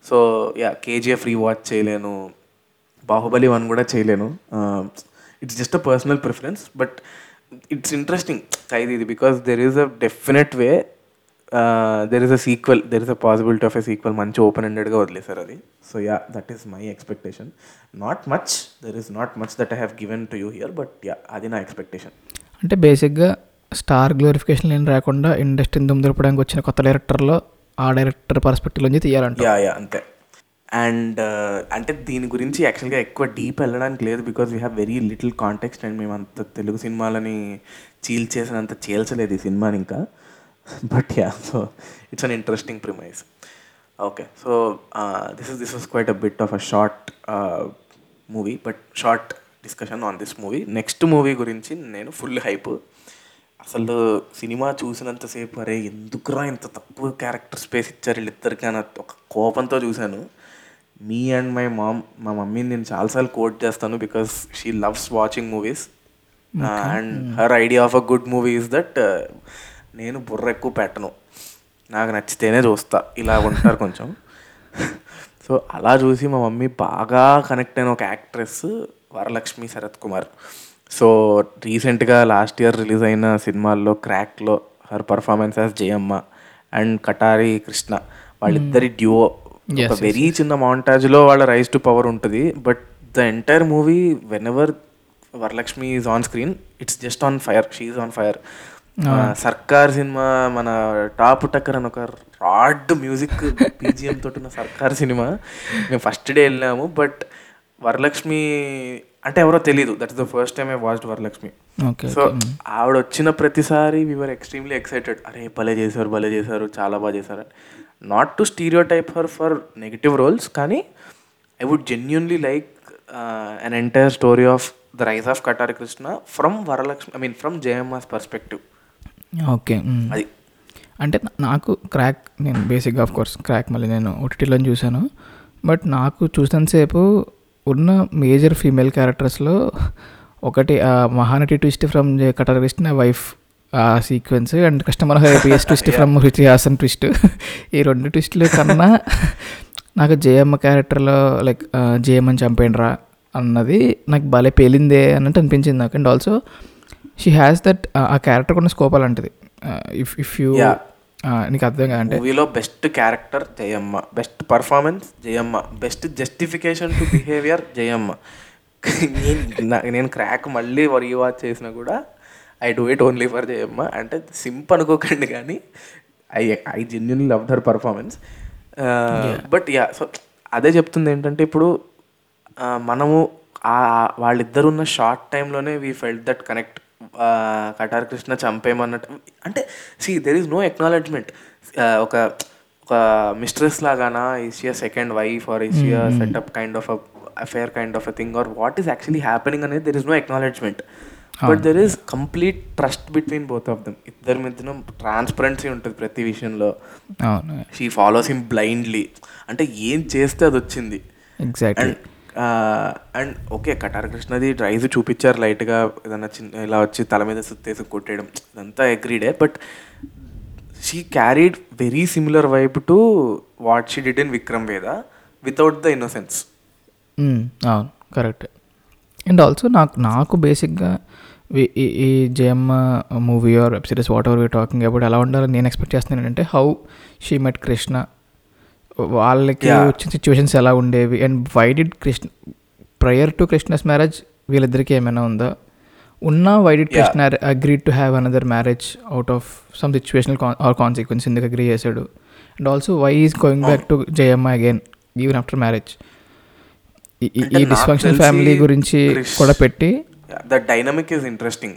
so yeah KGF rewatch చేయలేను. Baahubali one కూడా చేయలేను. It's just a personal preference but it's interesting Khaidi ఇది because there is a definite way there is a sequel there is a possibility of a sequel మంచి open ఎండెడ్గా వదిలేశారు అది. So yeah that is my expectation not much there is not much that I have given to you here but yeah అది నా expectation అంటే బేసిక్గా star glorification ఏం రాకుండా ఇండస్ట్రీని దుమ్దులపడానికి వచ్చిన కొత్త డైరెక్టర్లో ఆ డైరెక్టర్ పర్స్పెక్టివ్ నుంచి తీయాలంట యా యా అంతే. అండ్ uh, అంటే దీని గురించి యాక్చువల్గా ఎక్కువ డీప్ వెళ్ళడానికి లేదు because we have very little context and మేము అంత తెలుగు సినిమాలని చీల్ చేసినంత చీల్చలేదు ఈ సినిమాని ఇంకా. But yeah so it's an interesting premise okay so this is this was quite a bit of a short movie but short discussion on this movie next movie గురించి నేను full hype అసలు సినిమా చూసినంతసేపు అరే ఎందుకురా ఇంత తక్కువ క్యారెక్టర్ స్పేస్ ఇచ్చారు వీళ్ళిద్దరికి అని ఒక కోపంతో చూశాను. మీ అండ్ మై మామ్ మా మమ్మీని నేను చాలాసార్లు కోట్ చేస్తాను because she loves watching movies and her idea of a good movie is that నేను బుర్ర ఎక్కువ పెట్టను. నాకు నచ్చితేనే చూస్తా. ఇలా ఉంటారు కొంచెం. సో అలా చూసి మా మమ్మీ బాగా కనెక్ట్ అయిన ఒక యాక్ట్రెస్ వరలక్ష్మి శరత్ కుమార్. సో రీసెంట్గా లాస్ట్ ఇయర్ రిలీజ్ అయిన సినిమాల్లో క్రాక్లో her performance as Jayamma and Katari Krishna వాళ్ళిద్దరి డ్యూఓ Yes, ఒక వెరీ చిన్న మౌంటాజ్లో వాళ్ళ రైస్ టు పవర్ ఉంటుంది. But the entire movie whenever Varalakshmi is on screen it's just on fire she on fire Sarkar cinema మన top టక్కర్ అని ఒక rod music PGM తోటి ఉన్న సర్కార్ సినిమా మేము ఫస్ట్ డే వెళ్ళాము బట్ వరలక్ష్మి అంటే ఎవరో తెలీదు. That is the first time I watched Varalakshmi. Okay so ఆవిడ వచ్చిన ప్రతిసారి వీఆర్ ఎక్స్ట్రీమ్లీ ఎక్సైటెడ్ అరే భలే చేశారు భలే చేశారు చాలా బాగా చేశారు. Not to stereotype her for negative roles కానీ I would genuinely like an entire story of the rise of Katari Krishna from Varalakshmi I mean from Jayamma's perspective okay. అది. అంటే నాకు క్రాక్ నేను బేసిక్గా ఆఫ్ కోర్స్ క్రాక్ మళ్ళీ నేను ఓటీటీలో చూశాను. బట్ నాకు చూసినంతసేపు ఉన్న మేజర్ ఫీమేల్ క్యారెక్టర్స్లో ఒకటి ఆ Mahanati twist from Katar Krishna wife ఆ sequence and customer PS twist from Ruchi Haasan twist ఈ రెండు ట్విస్టులు కన్నా నాకు జయమ్మ క్యారెక్టర్లో లైక్ జయమ్మని చంపేండ్రా అన్నది నాకు భలే పేలిందే అన్నట్టు అనిపించింది నాకు. And also she has that ఆ క్యారెక్టర్ ఉన్న స్కోప్ అలాంటిది. If if you. నీకు అర్థం కాదంటే. మూవీలో best character Jayamma best performance Jayamma best justification to behaviour Jayamma. నేను క్రాక్ మళ్ళీ రీవాచ్ చేసినా కూడా I do it only for Jayamma. అంటే సింప్ అనుకోకండి కానీ I I genuine love her performance but yeah so అదే చెప్తుంది ఏంటంటే ఇప్పుడు మనము వాళ్ళిద్దరు ఉన్న షార్ట్ టైంలోనే we felt that connect Katar Krishna చంపేయమన్నట్టు. అంటే see there is no acknowledgement ఒక ఒక mistress లాగానా is she a second wife or is she a setup kind of affair kind of a thing or what is actually happening అనేది there is no acknowledgement but there is complete trust between both of them ఇద్దరి మధ్యన transparency ఉంటుంది ప్రతి విషయంలో. She follows him blindly అంటే ఏం చేస్తే అది వచ్చింది ఎగ్జాక్ట్లీ అండ్ ఓకే కటార కృష్ణది రైజ్ చూపించారు లైట్గా ఏదన్నా చిన్న ఇలా వచ్చి తల మీద సుత్తేసి కొట్టేయడం ఇదంతా అగ్రీడే but she carried very similar vibe to what she did in Vikram Vedha without the innocence అవును కరెక్ట్ అండ్ ఆల్సో నాకు నాకు బేసిక్గా ఈ- ఈ ఈ Jayamma movie or web series whatever we talking about ఎలా ఉండాలని నేను ఎక్స్పెక్ట్ చేస్తున్నాను ఏంటంటే హౌ షీ మెట్ కృష్ణ వాళ్ళకి. వచ్చిన సిచ్యువేషన్స్ ఎలా ఉండేవి? And why did Krishna prior to Krishna's marriage వీళ్ళిద్దరికి ఏమైనా ఉందా? ఉన్నా why did. Krishna agree to have another marriage out of some situational or consequence ఎందుకు అగ్రీ చేశాడు? And also why is going back to Jayamma again even after marriage ఈ dysfunction family గురించి కూడా పెట్టి the dynamic is interesting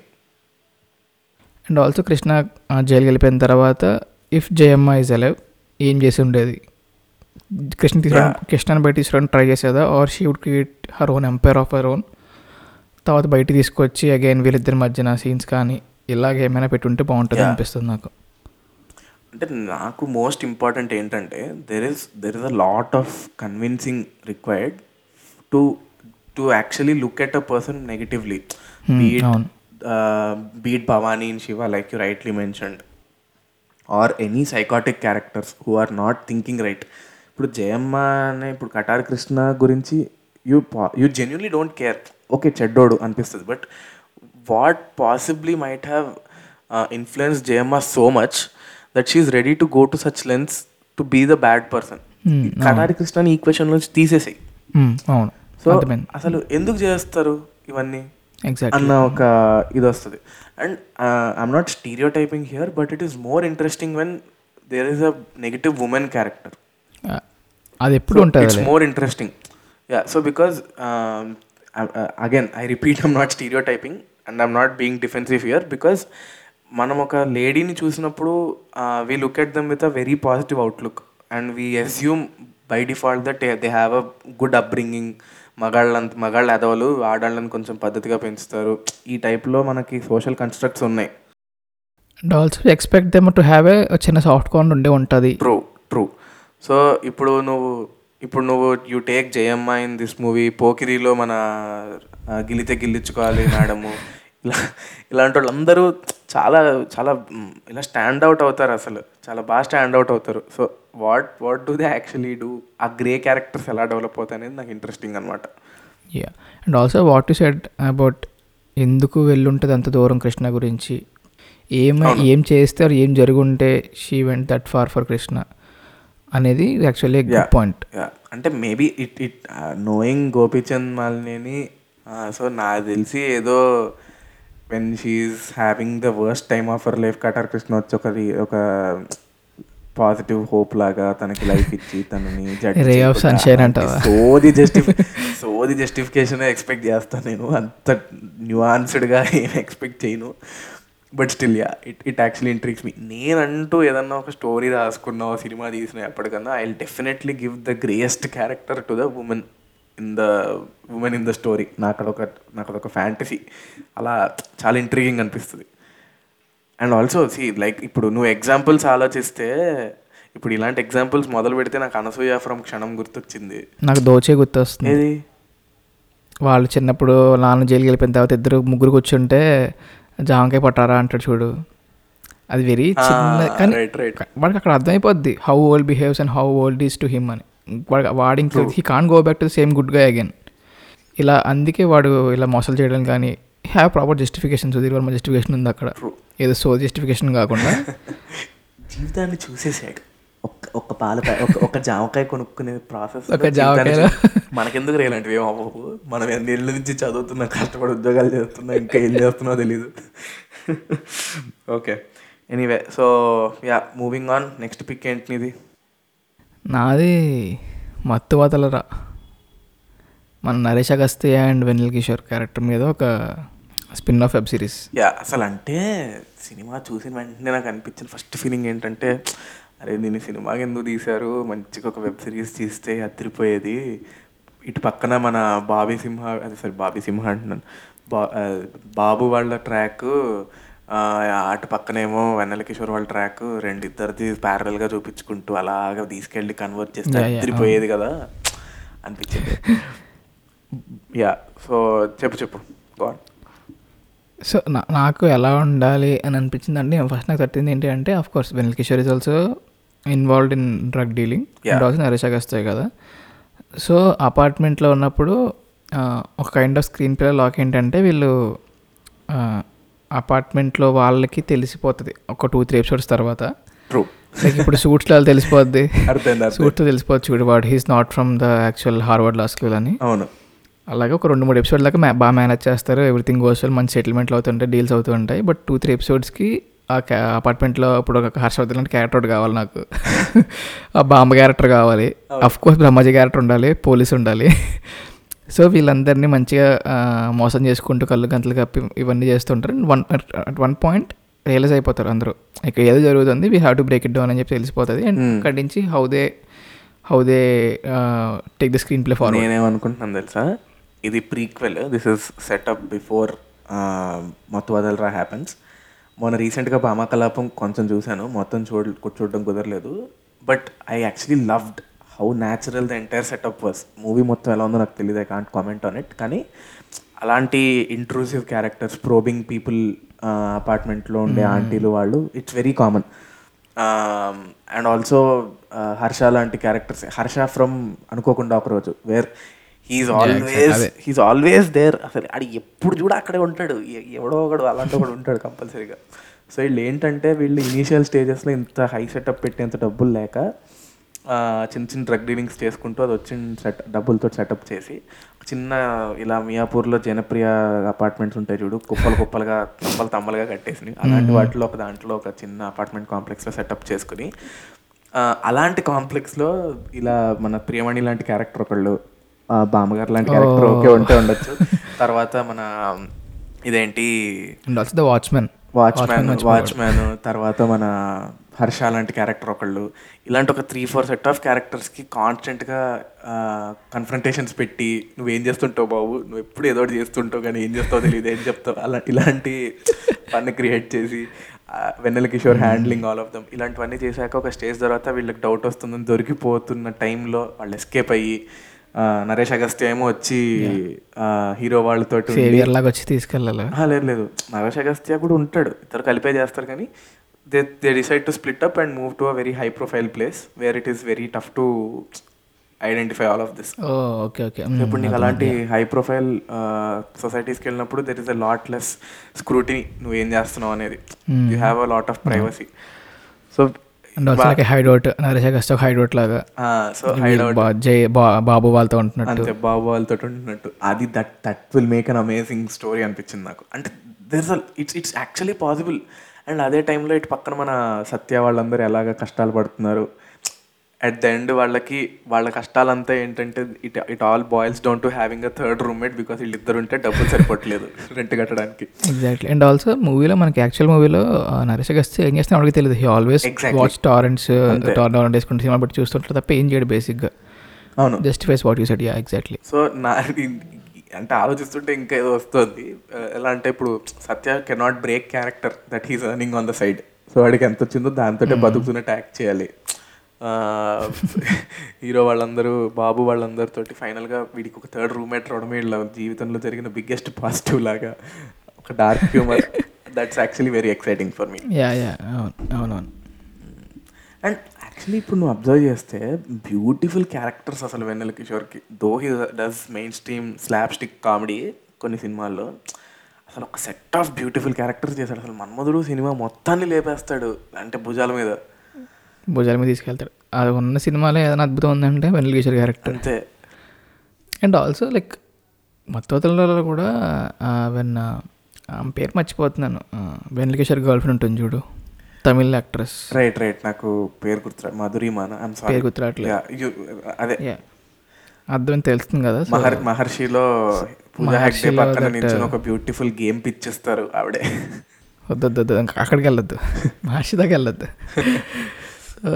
and also Krishna ఆ, జైలుకి వెళ్ళిపోయిన తర్వాత ఇఫ్ జయమ్మ ఈజ్ అలైవ్ ఏం చేసి ఉండేది? కృష్ణ తీసుకోవడం. కృష్ణని బయట తీసుకోవడానికి ట్రై చేసేదా or she would create her own empire of her own తర్వాత బయట తీసుకొచ్చి అగైన్ వీళ్ళిద్దరి మధ్యన సీన్స్ కానీ ఇలాగ ఏమైనా పెట్టుంటే బాగుంటుంది. అనిపిస్తుంది నాకు అంటే నాకు మోస్ట్ ఇంపార్టెంట్ ఏంటంటే there is there is a lot of convincing required to to actually look at a person negatively beat. Beat Bhavani in Shiva like you rightly mentioned or any psychotic characters who are not thinking right ఇప్పుడు జయమ్మ అనే ఇప్పుడు కటార్ కృష్ణ గురించి you you genuinely don't care okay చెడ్డోడు అనిపిస్తుంది. But what possibly might have influence Jayamma so much that she's ready to go to such lengths to be the bad person Katari కృష్ణని equation నుంచి తీసేసాయి. Hmm, అవును. So అసలు ఎందుకు చేస్తారు ఇవన్నీ? అన్న ఒక ఇది వస్తుంది. And I'm not stereotyping here but it is more interesting when there is a negative women character అది ఎప్పుడు ఉంటుంది it's more interesting yeah so because again I repeat I'm not stereotyping and I'm not being defensive here because మనం ఒక లేడీని చూసినప్పుడు we look at them with a very positive outlook and we assume by default that they have a good upbringing మగాళ్ళంత మగాళ్ళ ఎదవలు ఆడాళ్ళని కొంచెం పద్ధతిగా పెంచుతారు. ఈ టైప్లో మనకి సోషల్ కన్స్ట్రక్ట్స్ ఉన్నాయి. And also expect them to have a చిన్న సాఫ్ట్ కార్న్ ఉండే ఉంటుంది. ట్రూ ట్రూ సో ఇప్పుడు నువ్వు ఇప్పుడు నువ్వు you take Jayamma in this movie పోకిరిలో మన గిలితే గిల్లించుకోవాలి మేడము. ఇలా ఇలాంటి వాళ్ళందరూ చాలా చాలా మ్, ఇలా స్టాండ్ అవుట్ అవుతారు అసలు. చాలా బాగా స్టాండ్ అవుట్ అవుతారు. So what what do they actually do ఆ గ్రే క్యారెక్టర్స్ ఎలా డెవలప్ అవుతాయి అనేది నాకు ఇంట్రెస్టింగ్ అనమాట yeah and also what you said about ఎందుకు వెళ్ళుంటుంది అంత దూరం కృష్ణ గురించి. ఏమ. ఏం చేస్తే ఏం జరుగుంటే she went that far for Krishna. అనేది యాక్చువల్లీ. గుడ్ పాయింట్ అంటే maybe it it knowing Gopichand Malineni so నాకు తెలిసి ఏదో when she's having the worst time of our life Katar Krishna వచ్చి ఒక ఒక పాజిటివ్ హోప్ లాగా తనకి లైఫ్ ఇచ్చి తనని అంటావా? సోది జస్టిఫి సోది జస్టిఫికేషన్ ఎక్స్పెక్ట్ చేస్తాను నేను అంత న్యూఆన్స్డ్గా ఏం ఎక్స్పెక్ట్ చేయను but still yeah it it actually intrigues me నేనంటూ ఏదన్నా ఒక స్టోరీ రాసుకున్నా సినిమా తీసిన ఎప్పటికన్నా I definitely give the greyest character to the women in the women in the story నాకు అదొక నాకు అదొక ఫ్యాంటసీ అలా చాలా ఇంట్రీగింగ్ అనిపిస్తుంది. అండ్ ఆల్సో సి లైక్ ఇప్పుడు నువ్వు ఎగ్జాంపుల్స్ ఆలోచిస్తే ఇప్పుడు ఇలాంటి ఎగ్జాంపుల్స్ మొదలు పెడితే నాకు అనసూయ ఫ్రమ్ క్షణం గుర్తొచ్చింది. నాకు దోచే గుర్తొస్తుంది. వాళ్ళు చిన్నప్పుడు నాన్న జైలుకి వెళ్ళిపోయిన తర్వాత ఇద్దరు ముగ్గురు కూర్చుంటే జామకాయ పట్టారా అంటాడు చూడు. అది వెరీ చిన్న కానీ వాడికి అక్కడ అర్థమైపోద్ది how old behaves and how old is to him అని. వాడు వాడు ఇంకా he can go back to same గుడ్గా again ఇలా అందుకే వాడు ఇలా మోసాలు చేయడం కానీ have proper justification Sudheer Varma justification ఉంది అక్కడ. ఏదో సో జస్టిఫికేషన్ కాకుండా. జీవితాన్ని చూసేసాడు. ఒక్క ఒక్క పాలకాయ ఒక ఒక జామకాయ కొనుక్కునే ప్రాసెస్ ఒక జామకాయలో. మనకెందుకు రేలాంటివి ఏం అవ్వవు మనం ఎన్ని ఏళ్ళ నుంచి చదువుతున్నా కష్టపడి ఉద్యోగాలు చేస్తున్నా ఇంకా ఏం చేస్తున్నావు తెలీదు. Okay anyway so yeah moving on next pick ఏంటి నీది? నాది మత్తు వదలరా మన నరేష్ అగస్తి అండ్ వెనిల్ కిషోర్ క్యారెక్టర్ మీద ఒక spin off web series. Yeah అసలు అంటే సినిమా చూసిన వెంటనే నాకు అనిపించిన ఫస్ట్ ఫీలింగ్ ఏంటంటే అరే దీన్ని సినిమాకి ఎందుకు తీశారు? మంచిగా ఒక వెబ్ సిరీస్ తీస్తే అదిరిపోయేది. ఇటు పక్కన మన బాబీ సింహ అదే సారీ బాబీ సింహ అంటున్నాను. బా బాబు వాళ్ళ ట్రాక్ అటు పక్కనేమో వెన్నెల కిషోర్ వాళ్ళ ట్రాక్ రెండిద్దరిది ప్యారల్గా చూపించుకుంటూ అలాగా తీసుకెళ్ళి కన్వర్ట్ చేస్తే అదిరిపోయేది కదా? అనిపించింది. యా సో చెప్పు చెప్పు. గాడ్ సో నాకు ఎలా ఉండాలి అని అనిపించింది అంటే ఫస్ట్ నాకు తట్టింది ఏంటి అంటే of course Vennela Kishore is also involved in drug dealing Yeah. And also Naresh Agastya కదా. సో అపార్ట్మెంట్లో ఉన్నప్పుడు ఒక kind of screenplay lock ఏంటంటే వీళ్ళు అపార్ట్మెంట్లో వాళ్ళకి తెలిసిపోతుంది. ఒక టూ త్రీ ఎపిసోడ్స్ తర్వాత. లైక్ ఇప్పుడు సూట్స్లో తెలిసిపోద్ది. అర్థమైంది అర్థమైంది. సూట్స్తో తెలిసిపోవచ్చు చూడు వాడు. He's not from the actual Harvard law school అని. అవును. అలాగే ఒక రెండు మూడు ఎపిసోడ్ దాకా బాగా మేనేజ్ చేస్తారు. ఎవ్రీథింగ్ గోస్ వెల్ మంచి సెటిల్మెంట్లు అవుతుంటాయి డీల్స్ అవుతూ ఉంటాయి బట్ టూ త్రీ ఎపిసోడ్స్కి ఆ అపార్ట్మెంట్లో ఇప్పుడు ఒక హర్షవర్ధన్ లాంటి క్యారెక్టర్ ఒకటి కావాలి నాకు. ఆ బాంబ క్యారెక్టర్ కావాలి. అఫ్ కోర్స్ బ్రహ్మాజీ క్యారెక్టర్ ఉండాలి పోలీస్ ఉండాలి. సో వీళ్ళందరినీ మంచిగా మోసం చేసుకుంటూ కళ్ళు గంటలు కప్పి ఇవన్నీ చేస్తుంటారు. One at one point realise అయిపోతారు అందరూ. ఇక్కడ ఏదో జరుగుతుంది we have to break it down అని చెప్పి తెలిసిపోతుంది. And Hmm. అక్కడి నుంచి how they how they take the screenplay forward నేనేమనుకుంటున్నాను తెలుసా? ఇది prequel this is setup before మొత్తం వదలరా హ్యాపెన్స్ మొన్న రీసెంట్గా భామాకలాపం కొంచెం చూశాను. మొత్తం చూడ చూడడం కుదరలేదు. But I actually loved how natural the entire setup was. Movie మొత్తం ఎలా ఉందో నాకు తెలియదు I can't comment on it. కానీ అలాంటి ఇంట్రూసివ్ క్యారెక్టర్స్ ప్రోబింగ్ పీపుల్ అపార్ట్మెంట్లో ఉండే ఆంటీలు వాళ్ళు it's very common and also Harsha లాంటి characters Harsha from Anukokunda Okaroju where he's always he's always there అసలు ఆడు ఎప్పుడు చూడ అక్కడే ఉంటాడు. ఎవడో ఒకడు అలాంటి ఒకడు ఉంటాడు కంపల్సరీగా. సో వీళ్ళు ఏంటంటే వీళ్ళు ఇనీషియల్ స్టేజెస్లో ఇంత హై సెటప్ పెట్టేంత డబ్బులు లేక చిన్న చిన్న డ్రగ్ డీలింగ్స్ చేసుకుంటూ అది వచ్చిన సెట్ డబ్బులతో సెటప్ చేసి చిన్న ఇలా మియాపూర్లో జనప్రియ అపార్ట్మెంట్స్ ఉంటాయి చూడు కుప్పలు కుప్పలుగా తమ్మలు తమ్మలుగా కట్టేసి అలాంటి వాటిలో ఒక దాంట్లో ఒక చిన్న అపార్ట్మెంట్ కాంప్లెక్స్లో సెటప్ చేసుకుని అలాంటి కాంప్లెక్స్లో ఇలా మన ప్రియమణి లాంటి క్యారెక్టర్ ఒకళ్ళు బామ్మగారు లాంటి క్యారెక్టర్ ఓకే ఉంటే ఉండొచ్చు. తర్వాత మన ఇదేంటి? The watchman. వాచ్మ్యాన్ వాచ్మ్యాన్ తర్వాత మన హర్ష లాంటి క్యారెక్టర్ ఒకళ్ళు. ఇలాంటి ఒక త్రీ ఫోర్ సెట్ ఆఫ్ క్యారెక్టర్స్కి కాన్స్టెంట్గా కన్ఫ్రంటేషన్స్ పెట్టి నువ్వేం చేస్తుంటావు బాబు? నువ్వు ఎప్పుడు ఏదో ఒకటి చేస్తుంటావు కానీ ఏం చేస్తావు తెలియదు ఏం చెప్తావు? అలా ఇలాంటి పని క్రియేట్ చేసి Vennela Kishore handling all of them ఇలాంటివన్నీ చేశాక ఒక స్టేజ్ తర్వాత వీళ్ళకి డౌట్ వస్తుందని దొరికిపోతున్న టైంలో వాళ్ళు ఎస్కేప్ అయ్యి నరేష్ అగస్త్య ఏమో వచ్చి హీరో లాగా వచ్చి తీసుకెళ్ళాలి? లేదు లేదు. నరేష్ అగస్త్య కూడా ఉంటాడు. ఇద్దరు కలిపే చేస్తారు కానీ they they decide to split up and move to a very high profile place where it is very tough to identify all of this. Okay okay. ఇప్పుడు నీకు అలాంటి హై ప్రొఫైల్ సొసైటీస్కి వెళ్ళినప్పుడు there is a lot less scrutiny నువ్వు ఏం చేస్తున్నావు అనేది. You have a lot of privacy so and also like hide out Naresh Agastya hide out లాగా సో హైడ్ అవుట్ బా- జై బాబు వాళ్ళతో ఉంటున్నట్టు. అంతే బాబు వాళ్ళతో ఉంటున్నట్టు. అది that that will make an amazing story అనిపించింది నాకు. అంటే there's it's it's actually possible and అదే టైంలో ఇటు పక్కన మన సత్య వాళ్ళందరూ ఎలాగ కష్టాలు పడుతున్నారు అట్ ద ఎండ్ వాళ్ళకి వాళ్ళ కష్టాలంతా ఏంటంటే it it all boils down to having a third roommate because వీళ్ళిద్దరు ఉంటే డబ్బులు సరిపోవట్లేదు రెంట్ కట్టడానికి. ఎగ్జాక్ట్లీ అండ్ ఆల్సో మూవీలో మనకి యాక్చువల్ మూవీలో నరేష్ అగస్ట్ ఏం చేస్తున్నా వాడికి తెలియదు. He always. వాచ్ టారెంట్స్ టార్ డౌన్ వేసుకుంటే సినిమా బట్టి చూస్తుంటారు తప్ప ఏం చేయడు బేసిక్గా అవును. Justifies what you said yeah exactly so నా అంటే ఆలోచిస్తుంటే ఇంకా ఏదో వస్తుంది. ఎలా అంటే ఇప్పుడు Satya cannot break character that he's earning on the side so వాడికి ఎంత వచ్చిందో దాంతో బతుకుతున్నట్టు యాక్ట్ చేయాలి. హీరో వాళ్ళందరూ బాబు వాళ్ళందరితోటి ఫైనల్గా వీడికి ఒక థర్డ్ రూమ్మేట్ రావడమే వీళ్ళ జీవితంలో జరిగిన బిగ్గెస్ట్ పాజిటివ్ లాగా. ఒక dark humour that's actually very exciting for me yeah yeah అవును అవునవును. అండ్ యాక్చువల్లీ ఇప్పుడు నువ్వు అబ్జర్వ్ చేస్తే బ్యూటిఫుల్ క్యారెక్టర్స్ అసలు Vennela కిషోర్కి. Though he does mainstream slapstick comedy కొన్ని సినిమాల్లో అసలు ఒక సెట్ ఆఫ్ బ్యూటిఫుల్ క్యారెక్టర్స్ చేశాడు. అసలు మన్మధుడు సినిమా మొత్తాన్ని లేపేస్తాడు. అంటే భుజాల మీద. భుజాల మీద తీసుకెళ్తాడు. అది ఉన్న సినిమాలో ఏదైనా అద్భుతం ఉందంటే వెన్నెల కిషోర్ క్యారెక్టర్. అంతే. అండ్ ఆల్సో లైక్ మత్తోతలలో కూడా వెన్ ఆమె పేరు మర్చిపోతున్నాను. వెన్నెల కిషోర్ గర్ల్ ఫ్రెండ్ ఉంటుంది చూడు. తమిళ్ యాక్ట్రెస్. Right right. నాకు పేరు గుర్తురా మధురిమాన. పేరు గుర్తురాట్లేదు అదే. యా అర్థం తెలుస్తుంది కదా మహర్షిలో ఒక బ్యూటిఫుల్ గేమ్ పిచ్చిస్తారు ఆవిడే. వద్దు వద్దు వద్దు ఇంకా అక్కడికి వెళ్ళొద్దు. మహర్షి దాకా వెళ్ళొద్దు. సో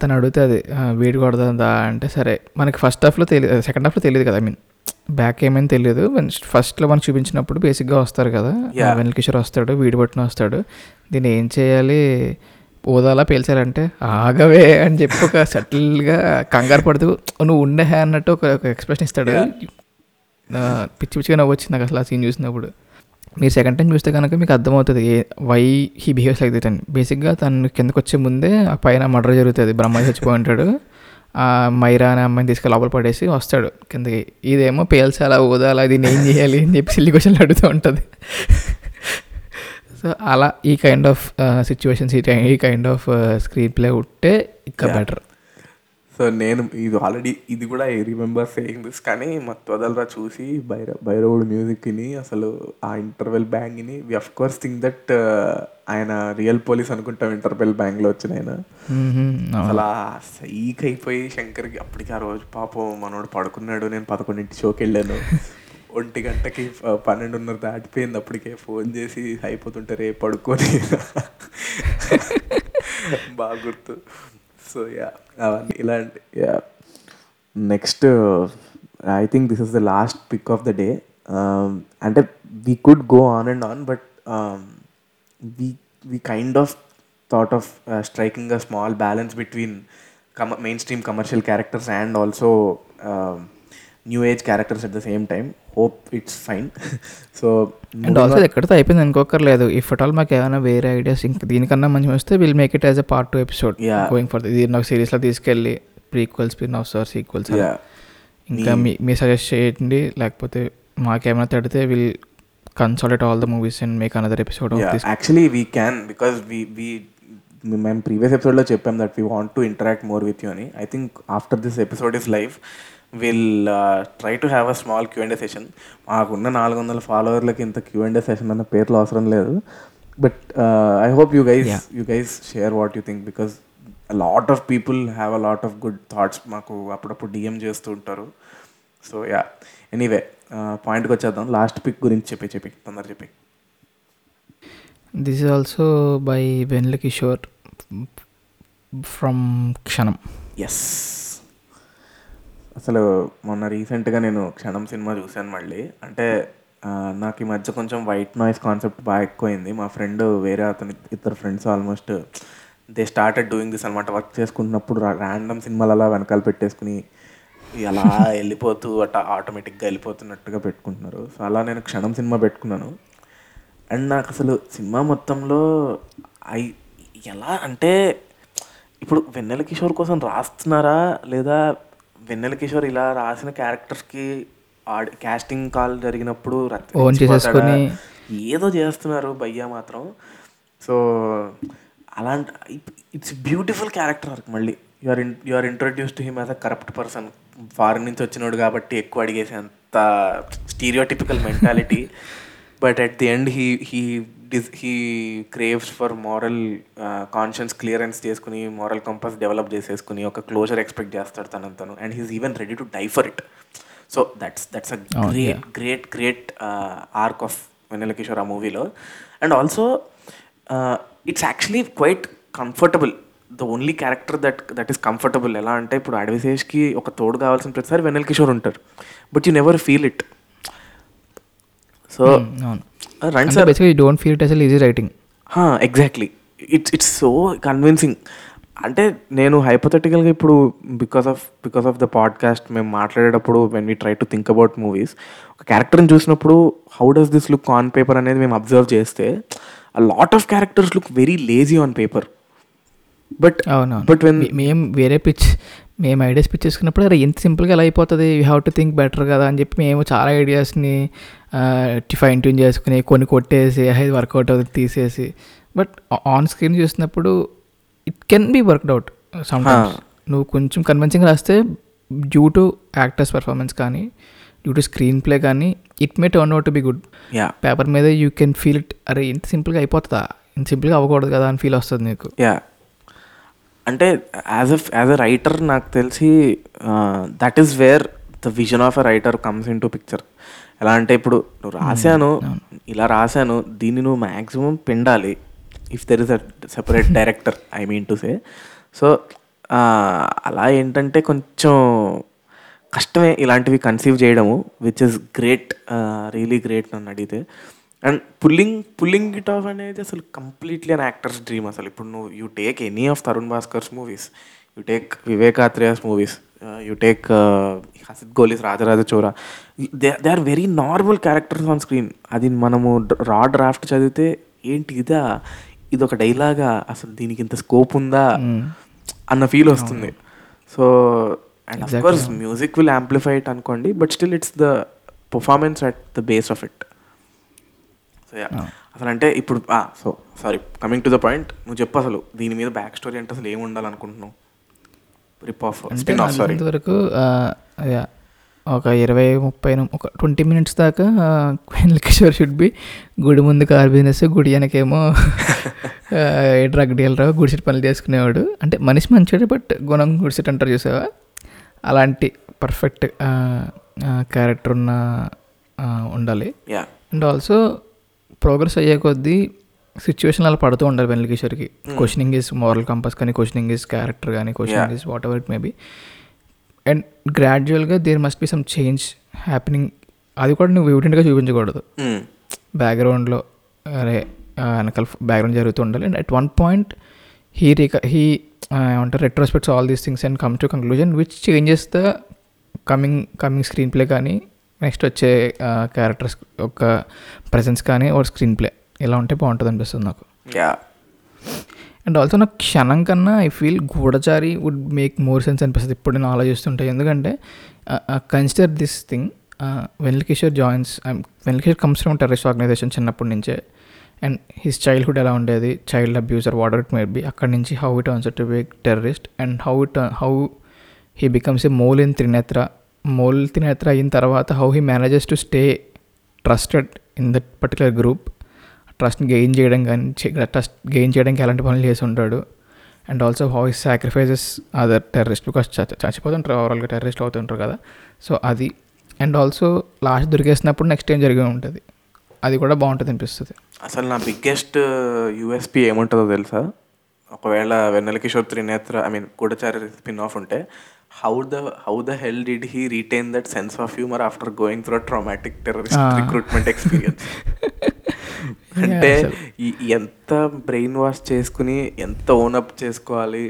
తను అడుగుతుంది వేడి కొడదా అంటే సరే మనకి ఫస్ట్ హాఫ్లో తెలియదు సెకండ్ హాఫ్లో తెలియదు కదా ఐ మీన్ బ్యాక్ ఏమైనా తెలియదు ఫస్ట్లో మనకు చూపించినప్పుడు బేసిక్గా వస్తారు కదా. వెనల్ కిషోర్ వస్తాడు వీడి పట్టున వస్తాడు. దీన్ని ఏం చేయాలి? ఓదాలా పేల్చాలంటే ఆగవే అని చెప్పి ఒక సెటిల్గా కంగారు పడుతూ నువ్వు ఉండే హే అన్నట్టు ఒక ఎక్స్ప్రెషన్ ఇస్తాడు. పిచ్చి పిచ్చిగా నవ్వు వచ్చింది నాకు అసలు ఆ సీన్ చూసినప్పుడు. మీరు సెకండ్ టైం చూస్తే కనుక మీకు అర్థమవుతుంది ఏ why he behaves like that అని. బేసిక్గా తను కిందకు వచ్చే ముందే ఆ పైన మర్డర్ జరుగుతుంది. బ్రహ్మ చచ్చిపోయి ఉంటాడు. ఆ మైరా అనే అమ్మాయిని తీసుకెళ్ళి లోపల పడేసి వస్తాడు కిందకి. ఇదేమో పేల్చాలా ఊదాలా దీన్ని ఏం చేయాలి అని చెప్పి సిల్లి క్వశ్చన్లు అడుగుతూ ఉంటుంది. సో అలా ఈ కైండ్ ఆఫ్ సిచ్యువేషన్స్ ఈ కైండ్ ఆఫ్ స్క్రీన్ ప్లే ఉంటే ఇంకా. బెటర్ సో నేను ఇది ఆల్రెడీ ఇది కూడా ఐ రిమెంబర్ సేయింగ్ దిస్ కానీ మా వదలరా చూసి భైర భైరవుడు మ్యూజిక్ని అసలు ఆ interval బ్యాంగ్ని we of course think that ఆయన రియల్ పోలీస్ అనుకుంటాం ఇంటర్వెల్ బ్యాంగ్లో వచ్చిన ఆయన. అసలు సైక్ అయిపోయి శంకర్కి అప్పటికి ఆ రోజు పాపం మనోడు పడుకున్నాడు నేను పదకొండింటి షోకి వెళ్ళాను. ఒంటి గంటకి పన్నెండున్నర దాటిపోయింది అప్పటికే ఫోన్ చేసి అయిపోతుంటే రేపు పడుకొని. బాగా గుర్తు. సో యా అవన్నీ ఇలాంటి yeah next I think this is the last pick of the day అంటే we could go on and on but we we kind of thought of striking a small balance between comma mainstream commercial characters and also new age characters at the same time hope it's fine. So and also ఎక్కడితో అయిపోయింది అనుకోకర్లేదు if at all మాకు ఏమైనా వేరే ideas ఇంకా దీనికన్నా మంచి వస్తే will make it as a part two episode. Going for ఇది నాకు సిరీస్లో తీసుకెళ్ళి prequel spin off sir sequels ఇంకా మీ మీ సజెస్ట్ చేయండి. లేకపోతే మాకేమైనా తడితే will consult all the movies and make another episode actually we can because we we మేము ప్రీవియస్ ఎపిసోడ్లో చెప్పాం that we want to interact more with you అని. I think after this episode is live will try to have a small Q and session మాకున్న నాలుగు వందల ఫాలోవర్లకి ఇంత queue and session అన్న పేర్లు అవసరం లేదు. But I hope you guys. You guys share what you think because lot of people have a lot of good thoughts మాకు అప్పుడప్పుడు డిఎం చేస్తూ ఉంటారు. సో యా ఎనీవే పాయింట్కి వచ్చేద్దాం. లాస్ట్ పిక్ గురించి చెప్పి చెప్పి తొందర చెప్పి. This is also by Vennela Kishore from Kshanam yes అసలు మొన్న రీసెంట్గా నేను క్షణం సినిమా చూశాను మళ్ళీ. అంటే నాకు ఈ మధ్య కొంచెం వైట్ నాయిస్ కాన్సెప్ట్ బాగా ఎక్కువైంది. మా ఫ్రెండ్ వేరే అతని ఇద్దరు friends almost they started doing this అనమాట వర్క్ చేసుకుంటున్నప్పుడు ర్యాండమ్ సినిమాలు అలా వెనకాల పెట్టేసుకుని అలా వెళ్ళిపోతూ అట్లా ఆటోమేటిక్గా వెళ్ళిపోతున్నట్టుగా పెట్టుకుంటున్నారు. సో అలా నేను క్షణం సినిమా పెట్టుకున్నాను. అండ్ నాకు అసలు సినిమా మొత్తంలో ఐ ఎలా అంటే ఇప్పుడు వెన్నెల కిషోర్ కోసం రాస్తున్నారా లేదా వెన్నెల కిషోర్ ఇలా రాసిన క్యారెక్టర్స్కి ఆడి క్యాస్టింగ్ కాల్ జరిగినప్పుడు ఏదో చేస్తున్నారు భయ్యా మాత్రం. సో అలాంటి ఇట్స్ బ్యూటిఫుల్ క్యారెక్టర్ ఆర్క్ మళ్ళీ. You are you are introduced to him as a corrupt person foreign నుంచి వచ్చినోడు కాబట్టి ఎక్కువ అడిగేసే అంత stereotypical mentality but at the end he he this he craves for moral conscience clearance చేసుకుని moral compass develop చేసేసుకుని ఒక క్లోజర్ ఎక్స్పెక్ట్ చేస్తాడు తనను తను and he's even ready to die for it so that's that's a great. Great great arc of Vennela Kishore ఆ మూవీలో and also it's actually quite comfortable the only character that that is comfortable ఎలా అంటే ఇప్పుడు అడవిశేష్కి ఒక తోడు కావాల్సిన ప్రతిసారి వెన్నెల కిషోర్ ఉంటారు. But you never feel it so అవును. రండి సార్. బేసిక్గా యూ డోంట్ ఫీల్ ఇట్ అసలు easy writing exactly it's it's so convincing అంటే నేను హైపోథెటికల్గా ఇప్పుడు because of because of the podcast మేము మాట్లాడేటప్పుడు when we try to think about movies ఒక క్యారెక్టర్ని చూసినప్పుడు how does this look on paper అనేది మేము అబ్జర్వ్ చేస్తే a lot of characters look very lazy on paper but అవునవును. బట్ వెన్ మేము వేరే పిచ్ మేము ఐడియాస్ పిచ్ చేసుకున్నప్పుడు అరే ఎంత సింపుల్గా ఎలా అయిపోతుంది? You have to think better కదా అని చెప్పి మేము చాలా ఐడియాస్ని ఫైన్ ట్యూన్ చేసుకుని కొన్ని కొట్టేసి ఇది వర్కౌట్ అవుతుంది తీసేసి. బట్ ఆన్ స్క్రీన్ చూసినప్పుడు it can be worked out some నువ్వు కొంచెం కన్విన్సింగ్ రాస్తే డ్యూ టు యాక్టర్స్ పర్ఫార్మెన్స్ కానీ డ్యూ టు స్క్రీన్ ప్లే కానీ it may turn out to be good. Paper మీద యూ కెన్ ఫీల్ ఇట్ అరే ఇంత సింపుల్గా అయిపోతుందా? ఇంత సింపుల్గా అవ్వకూడదు కదా అని ఫీల్ వస్తుంది నీకు. యా. అంటే as a as a writer నాకు తెలిసి that is where the vision of a writer comes in to picture ఎలా అంటే ఇప్పుడు నువ్వు రాశాను ఇలా రాశాను దీన్ని నువ్వు maximum పిండాలి if there is a separate director I mean to say so అలా ఏంటంటే కొంచెం కష్టమే ఇలాంటివి కన్సీవ్ చేయడము which is great really great నన్ను అడిగితే. And pulling pulling it off అనేది అసలు కంప్లీట్లీ అన్ యాక్టర్స్ డ్రీమ్ అసలు. ఇప్పుడు నువ్వు you take any of Tarun Bhaskar's movies you take Vivek Athreya's movies you take Hasith Goli's Raja Raja Chora they they are very normal characters on screen అది మనము రా draft చదివితే ఏంటి ఇదా? ఇది ఒక డైలాగా అసలు దీనికి ఇంత స్కోప్ ఉందా? అన్న ఫీల్ వస్తుంది. So and of. Course music will amplify it అనుకోండి but still it's the performance at the base of it అసలు అంటే ఇప్పుడు so sorry coming to the point నువ్వు చెప్పు అసలు దీని మీద బ్యాక్ స్టోరీ అంటే అసలు ఏమి ఉండాలనుకుంటున్నావు rip off spin off sorry వరకు ఒక ఇరవై ముప్పై ఒక ట్వంటీ మినిట్స్ దాకా క్వీన్ కిషోర్ షుడ్ బి గుడి ముందు కార్ బిజినెస్ గుడి వెనకేమో డ్రగ్ డీలర్ గుడిసెట్ పనులు చేసుకునేవాడు. అంటే మనిషి మంచివాడు బట్ గుణం గుడిసెట్ అంటారు చూసావా? అలాంటి పర్ఫెక్ట్ క్యారెక్టర్ ఉన్న ఉండాలి. యా అండ్ ఆల్సో ప్రోగ్రెస్ అయ్యే కొద్దీ సిచ్యువేషన్ అలా పడుతూ ఉండాలి వెన్నెల కిషోర్కి. క్వశ్చనింగ్ ఇస్ మోరల్ కంపస్ కానీ క్వశ్చనింగ్ ఇస్ క్యారెక్టర్ కానీ questioning is whatever it may be and గ్రాడ్యువల్గా there must be some change happening అది కూడా నువ్వు ఎవిడెంట్గా చూపించకూడదు. Hmm. బ్యాక్గ్రౌండ్లో అరే ఆ, వెనకాల బ్యాక్గ్రౌండ్ జరుగుతూ ఉండాలి. And at one point he రిక he ఏమంటారు retrospects all these things and come to conclusion which changes the coming coming screenplay కానీ నెక్స్ట్ వచ్చే క్యారెక్టర్స్ యొక్క ప్రజెన్స్ కానీ ఒక స్క్రీన్ ప్లే ఇలా ఉంటే బాగుంటుంది అనిపిస్తుంది నాకు. యా అండ్ ఆల్సో నాకు క్షణం కన్నా I feel Goodachari would make more sense అనిపిస్తుంది ఇప్పుడు నేను ఆలోచిస్తుంటే. ఎందుకంటే consider this thing Vennela Kishore joins Vennela Kishore comes from terrorist organisation చిన్నప్పటి నుంచే. అండ్ హిస్ చైల్డ్హుడ్ ఎలా ఉండేది child abuser whatever it may be అక్కడి నుంచి how it Ann's to be terrorist and how it how he becomes a mole in Trinetra mole Netra అయిన తర్వాత how he manages to stay trusted in that particular group ట్రస్ట్ని gain చేయడం కానీ trust gain చేయడానికి ఎలాంటి పనులు చేసి ఉంటాడు and also how is sacrifices other terrorist because చచ్చిపోతుంటారు ఓవరాల్గా టెర్రరిస్ట్ అవుతుంటారు కదా. సో అది అండ్ ఆల్సో లాస్ట్ దొరికేసినప్పుడు నెక్స్ట్ ఏం జరిగి ఉంటుంది? అది కూడా బాగుంటుంది అనిపిస్తుంది. అసలు నా బిగ్గెస్ట్ యూఎస్పి ఏముంటుందో తెలుసా? ఒకవేళ Vennela Kishore Trinetra I mean Goodachari spin off ఉంటే how the how the hell did he retain that sense of humour after going through traumatic terrorist Ah. Recruitment experience అంటే ఎంత బ్రెయిన్ వాష్ చేసుకుని ఎంత own up చేసుకోవాలి?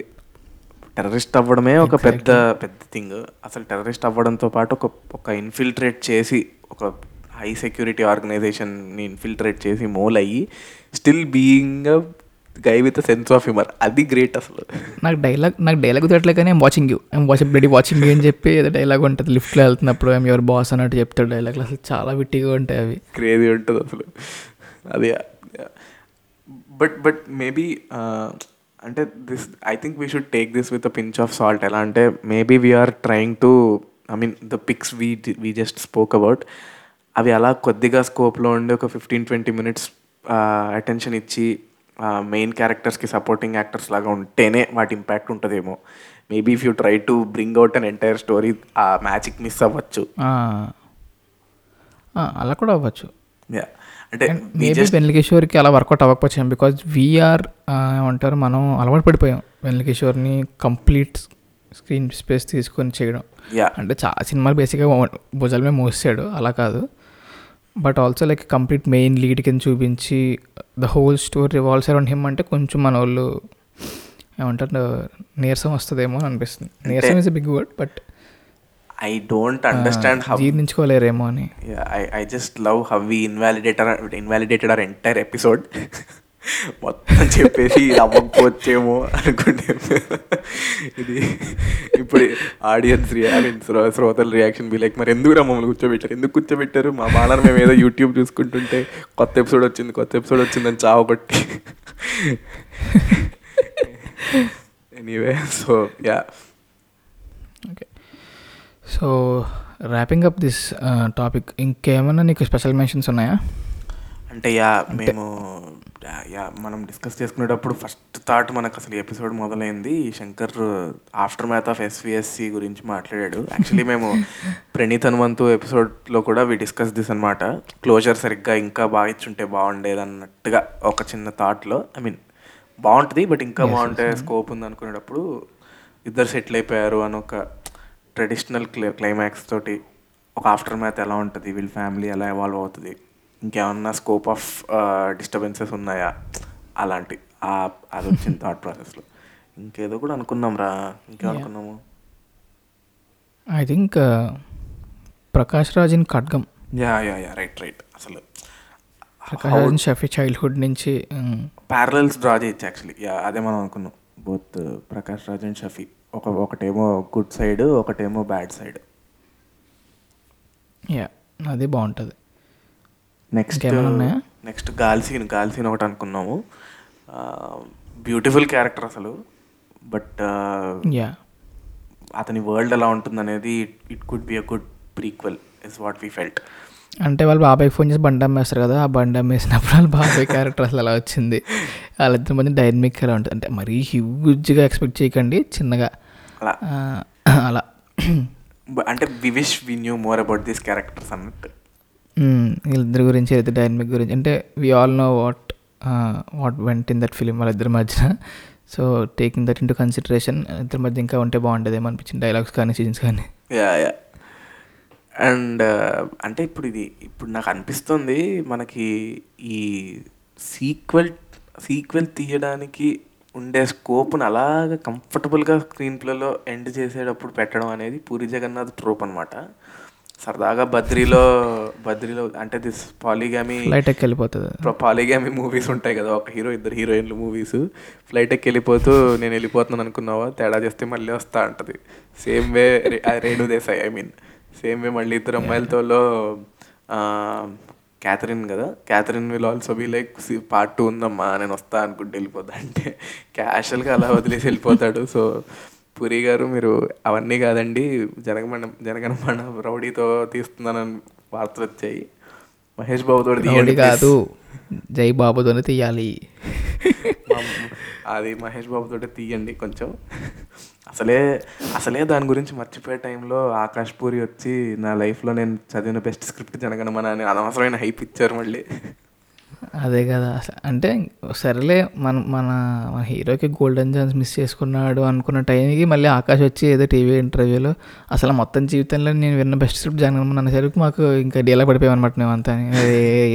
Terrorist అవ్వడమే ఒక పెద్ద పెద్ద థింగ్ అసలు టెర్రరిస్ట్ అవ్వడంతో పాటు ఒక ఒక ఇన్ఫిల్ట్రేట్ చేసి ఒక హై సెక్యూరిటీ ఆర్గనైజేషన్ని ఇన్ఫిల్ట్రేట్ చేసి మోల్ అయ్యి still being guy with sense of humour అది గ్రేట్ అసలు. నాకు డైలాగ్ నాకు డైలాగ్ కుదరట్లే కానీ watching you I'm watching ready watching you అని చెప్పి ఏదో డైలాగ్ ఉంటుంది. లిఫ్ట్లో వెళ్తున్నప్పుడు ఐమ్ యువర్ బాస్ అన్నట్టు చెప్తాడు డైలాగ్లు అసలు చాలా విట్టిగా ఉంటాయి అవి. క్రేజీ ఉంటుంది అసలు. అది బట్ బట్ మేబీ అంటే this I think we should take this with a pinch of salt ఎలా అంటే maybe we're trying to I mean the picks we we just spoke about అవి అలా కొద్దిగా స్కోప్లో ఉండి ఒక ఫిఫ్టీన్ ట్వంటీ మినిట్స్ అటెన్షన్ ఇచ్చి మెయిన్ క్యారెక్టర్స్కి సపోర్టింగ్ యాక్టర్స్ లాగా ఉంటేనే వాటి ఇంపాక్ట్ ఉంటుందేమో. Maybe if you try to bring out an entire story ఆ మ్యాజిక్ మిస్ అవ్వచ్చు. అలా కూడా అవ్వచ్చు. యా అంటే మేబీ just- వెన్నెల కిషోర్కి అలా వర్కౌట్ అవ్వకపోవచ్చు బికాజ్ వీఆర్ ఏమంటారు మనం అలవాటు పడిపోయాం వెన్నెల కిషోర్ని కంప్లీట్ స్క్రీన్ స్పేస్ తీసుకొని చేయడం. యా అంటే చాలా సినిమాలు బేసిక్గా భుజాల మీద మోసాడు అలా కాదు. But also like complete main lead కింద చూపించి the whole story revolves around him అంటే కొంచెం మన వాళ్ళు ఏమంటారు నీరసం వస్తుందేమో అని అనిపిస్తుంది. నీరసం is big word but I don't understand how జీర్ణించుకోలేరేమో అని. I I just love how we invalidator invalidated our entire episode మొత్తం చెప్పేసి ఇది అవ్వకపోవచ్చేమో అనుకుంటే ఇది ఇప్పుడు ఆడియన్స్ మీన్ శ్రోతల రియాక్షన్ బి లైక్ మరి ఎందుకు మమ్మల్ని కూర్చోబెట్టారు? ఎందుకు కూర్చోబెట్టారు? మా మాలన మేము ఏదో యూట్యూబ్ చూసుకుంటుంటే కొత్త ఎపిసోడ్ వచ్చింది కొత్త ఎపిసోడ్ వచ్చిందని చావబట్టి anyway so ya okay so wrapping up this topic ఇంకేమైనా నీకు స్పెషల్ మెన్షన్స్ ఉన్నాయా? అంటే యా మేము యా, మనం డిస్కస్ చేసుకునేటప్పుడు ఫస్ట్ థాట్ మనకు అసలు ఎపిసోడ్ మొదలైంది. Shankar aftermath of SVSC గురించి మాట్లాడాడు. యాక్చువల్లీ మేము ప్రణీత్ హనుమంతు ఎపిసోడ్లో కూడా వి డిస్కస్ దిస్ అనమాట క్లోజర్ సరిగ్గా ఇంకా బాగా ఇచ్చుంటే బాగుండేది అన్నట్టుగా ఒక చిన్న థాట్లో. ఐ మీన్ బాగుంటుంది బట్ ఇంకా బాగుంటే స్కోప్ ఉంది అనుకునేటప్పుడు ఇద్దరు సెటిల్ అయిపోయారు అని ఒక ట్రెడిషనల్ క్లై క్లైమాక్స్ తోటి ఒక ఆఫ్టర్ మ్యాథ్ ఎలా ఉంటుంది? వీళ్ళ ఫ్యామిలీ ఎలా ఎవాల్వ్ అవుతుంది? ఇంకేమన్నా స్కోప్ ఆఫ్ డిస్టర్బెన్సెస్ ఉన్నాయా? అలాంటి ఆ- అది వచ్చింది థాట్ ప్రాసెస్లో ఇంకేదో కూడా అనుకున్నాం రా. ఇంకేమనుకున్నాము I think Prakash Raj in Khadgam ya ya ya right right అసలు ప్రకాష్ రాజ్ షఫీ చైల్డ్హుడ్ నుంచి um, ప్యారలల్స్ డ్రా చేయొచ్చు యాక్చువల్లీ యా అదే మనం అనుకున్నాం. బోత్ ప్రకాష్ రాజ్ అండ్ షఫీ ఒక ఒకటేమో గుడ్ సైడ్ ఒకటేమో బ్యాడ్ సైడ్ యా అది బాగుంటుంది. నెక్స్ట్? నెక్స్ట్ గాల్ సీన్ గాల్ సీన్ ఒకటి అనుకున్నాము. బ్యూటిఫుల్ క్యారెక్టర్ అసలు. But ya. అతని వరల్డ్ ఎలా ఉంటుంది అనేది it could be a good prequel is what we felt. అంటే వాళ్ళు బాబాయ్ ఫోన్ చేసి బండి అమ్మేస్తారు కదా ఆ బండి అమ్మేసినప్పుడు వాళ్ళ బాబాయ్ క్యారెక్టర్ అసలు అలా వచ్చింది? వాళ్ళిద్దరి మధ్య డైనమిక్ ఎలా ఉంటుంది? అంటే మరీ హ్యూజ్గా ఎక్స్పెక్ట్ చేయకండి చిన్నగా. అలా. అంటే we wish we knew more about these characters అన్నట్టు. Hmm. వీళ్ళిద్దరి గురించి ఇద్దరు డైనమిక్ గురించి. అంటే we all know what what went in that film వాళ్ళిద్దరి మధ్యన. So taking that into consideration ఇద్దరి మధ్య ఇంకా ఉంటే బాగుంటుందేమో అనిపించింది డైలాగ్స్ కానీ సీన్స్ కానీ. యా యా అండ్ అంటే ఇప్పుడు ఇది ఇప్పుడు నాకు అనిపిస్తుంది మనకి ఈ సీక్వెల్ సీక్వెల్ తీయడానికి ఉండే స్కోప్ని అలాగ కంఫర్టబుల్గా స్క్రీన్ ప్లేలో ఎండ్ చేసేటప్పుడు పెట్టడం అనేది పూరి జగన్నాథ్ ట్రోప్ అనమాట సరదాగా బద్రీలో బద్రీలో అంటే దిస్ పాలిగామి ఫ్లైట్ ఎక్కి వెళ్ళిపోతుంది. పాలిగామి మూవీస్ ఉంటాయి కదా ఒక హీరో ఇద్దరు హీరోయిన్లు మూవీస్ ఫ్లైట్ ఎక్కి వెళ్ళిపోతూ నేను వెళ్ళిపోతున్నాను అనుకున్నావా? తేడా చేస్తే మళ్ళీ వస్తా అంటది. Same way Renu Desai I mean same way మళ్ళీ ఇద్దరు అమ్మాయిలతో క్యాథరిన్ కదా. Catherine will also be like part two ఉందమ్మా నేను వస్తా అనుకుంటే వెళ్ళిపోతా అంటే క్యాషువల్గా అలా వదిలేసి వెళ్ళిపోతాడు. సో పురి గారు మీరు అవన్నీ కాదండి జనగమణ జనగణమణ రౌడీతో తీస్తున్నానని వార్తలు వచ్చాయి. మహేష్ బాబుతో రౌడీ తీయండి కాదు జై బాబుతోనే తీయాలి. అది మహేష్ బాబుతో తీయండి కొంచెం. అసలే అసలే దాని గురించి మర్చిపోయే టైంలో ఆకాష్ పూరి వచ్చి నా లైఫ్లో నేను చదివిన బెస్ట్ స్క్రిప్ట్ జనగణమన అని అనవసరమైన హైప్ ఇచ్చారు మళ్ళీ. అదే కదా. అంటే సరేలే మన మన మన హీరోకి గోల్డెన్ ఛాన్స్ మిస్ చేసుకున్నాడు అనుకున్న టైంకి మళ్ళీ ఆకాష్ వచ్చి ఏదో టీవీ ఇంటర్వ్యూలో అసలు మొత్తం జీవితంలో నేను విన్న బెస్ట్ స్క్రిప్ట్ జగన్ అన్నసరికి మాకు ఇంకా డీలా పడిపోయామన్నమాట మేము అంతా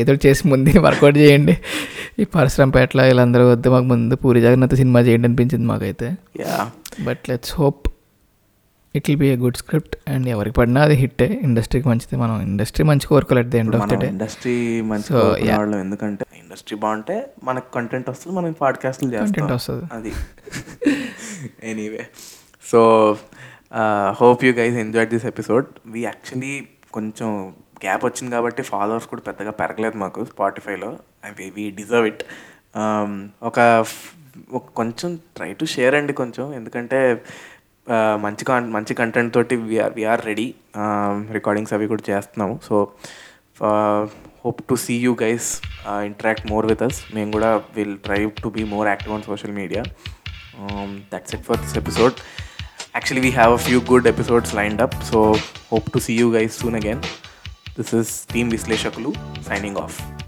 ఏదో చేసి ముందు వర్కౌట్ చేయండి. ఈ పరశురంపేటలో వీళ్ళందరూ వద్దు మాకు ముందు పూరి జగన్నాథ్ సినిమా చేయండి అనిపించింది మాకైతే. Yeah. But let's hope it will be a good script and ఎవరికి పడినా అది హిట్టే. ఇండస్ట్రీకి మంచిది. మనం ఇండస్ట్రీ మంచి కోరుకోవాలి at the end of the day industry మంచి. వాళ్ళం. ఎందుకంటే ఇండస్ట్రీ బాగుంటే మనకు కంటెంట్ వస్తుంది మనం పాడ్కాస్ట్లు కంటెంట్ చేస్తాం వస్తుంది. అది. Anyway so hope you guys enjoy this episode we actually కొంచెం గ్యాప్ వచ్చింది కాబట్టి ఫాలోవర్స్ కూడా పెద్దగా పెరగలేదు మాకు స్పాటిఫైలో వీ డిజర్వ్ ఇట్ ఒక కొంచెం ట్రై టు షేర్ అండి కొంచెం. ఎందుకంటే మంచి కాన్ మంచి కంటెంట్ తోటి వీఆర్ వీఆర్ రెడీ రికార్డింగ్స్ అవి కూడా చేస్తున్నాము. So hope to see you guys interact more with us మేము కూడా will try to be more active on social media that's it for this episode actually we have a few good episodes lined up so hope to see you guys soon again this is team విశ్లేషకులు signing of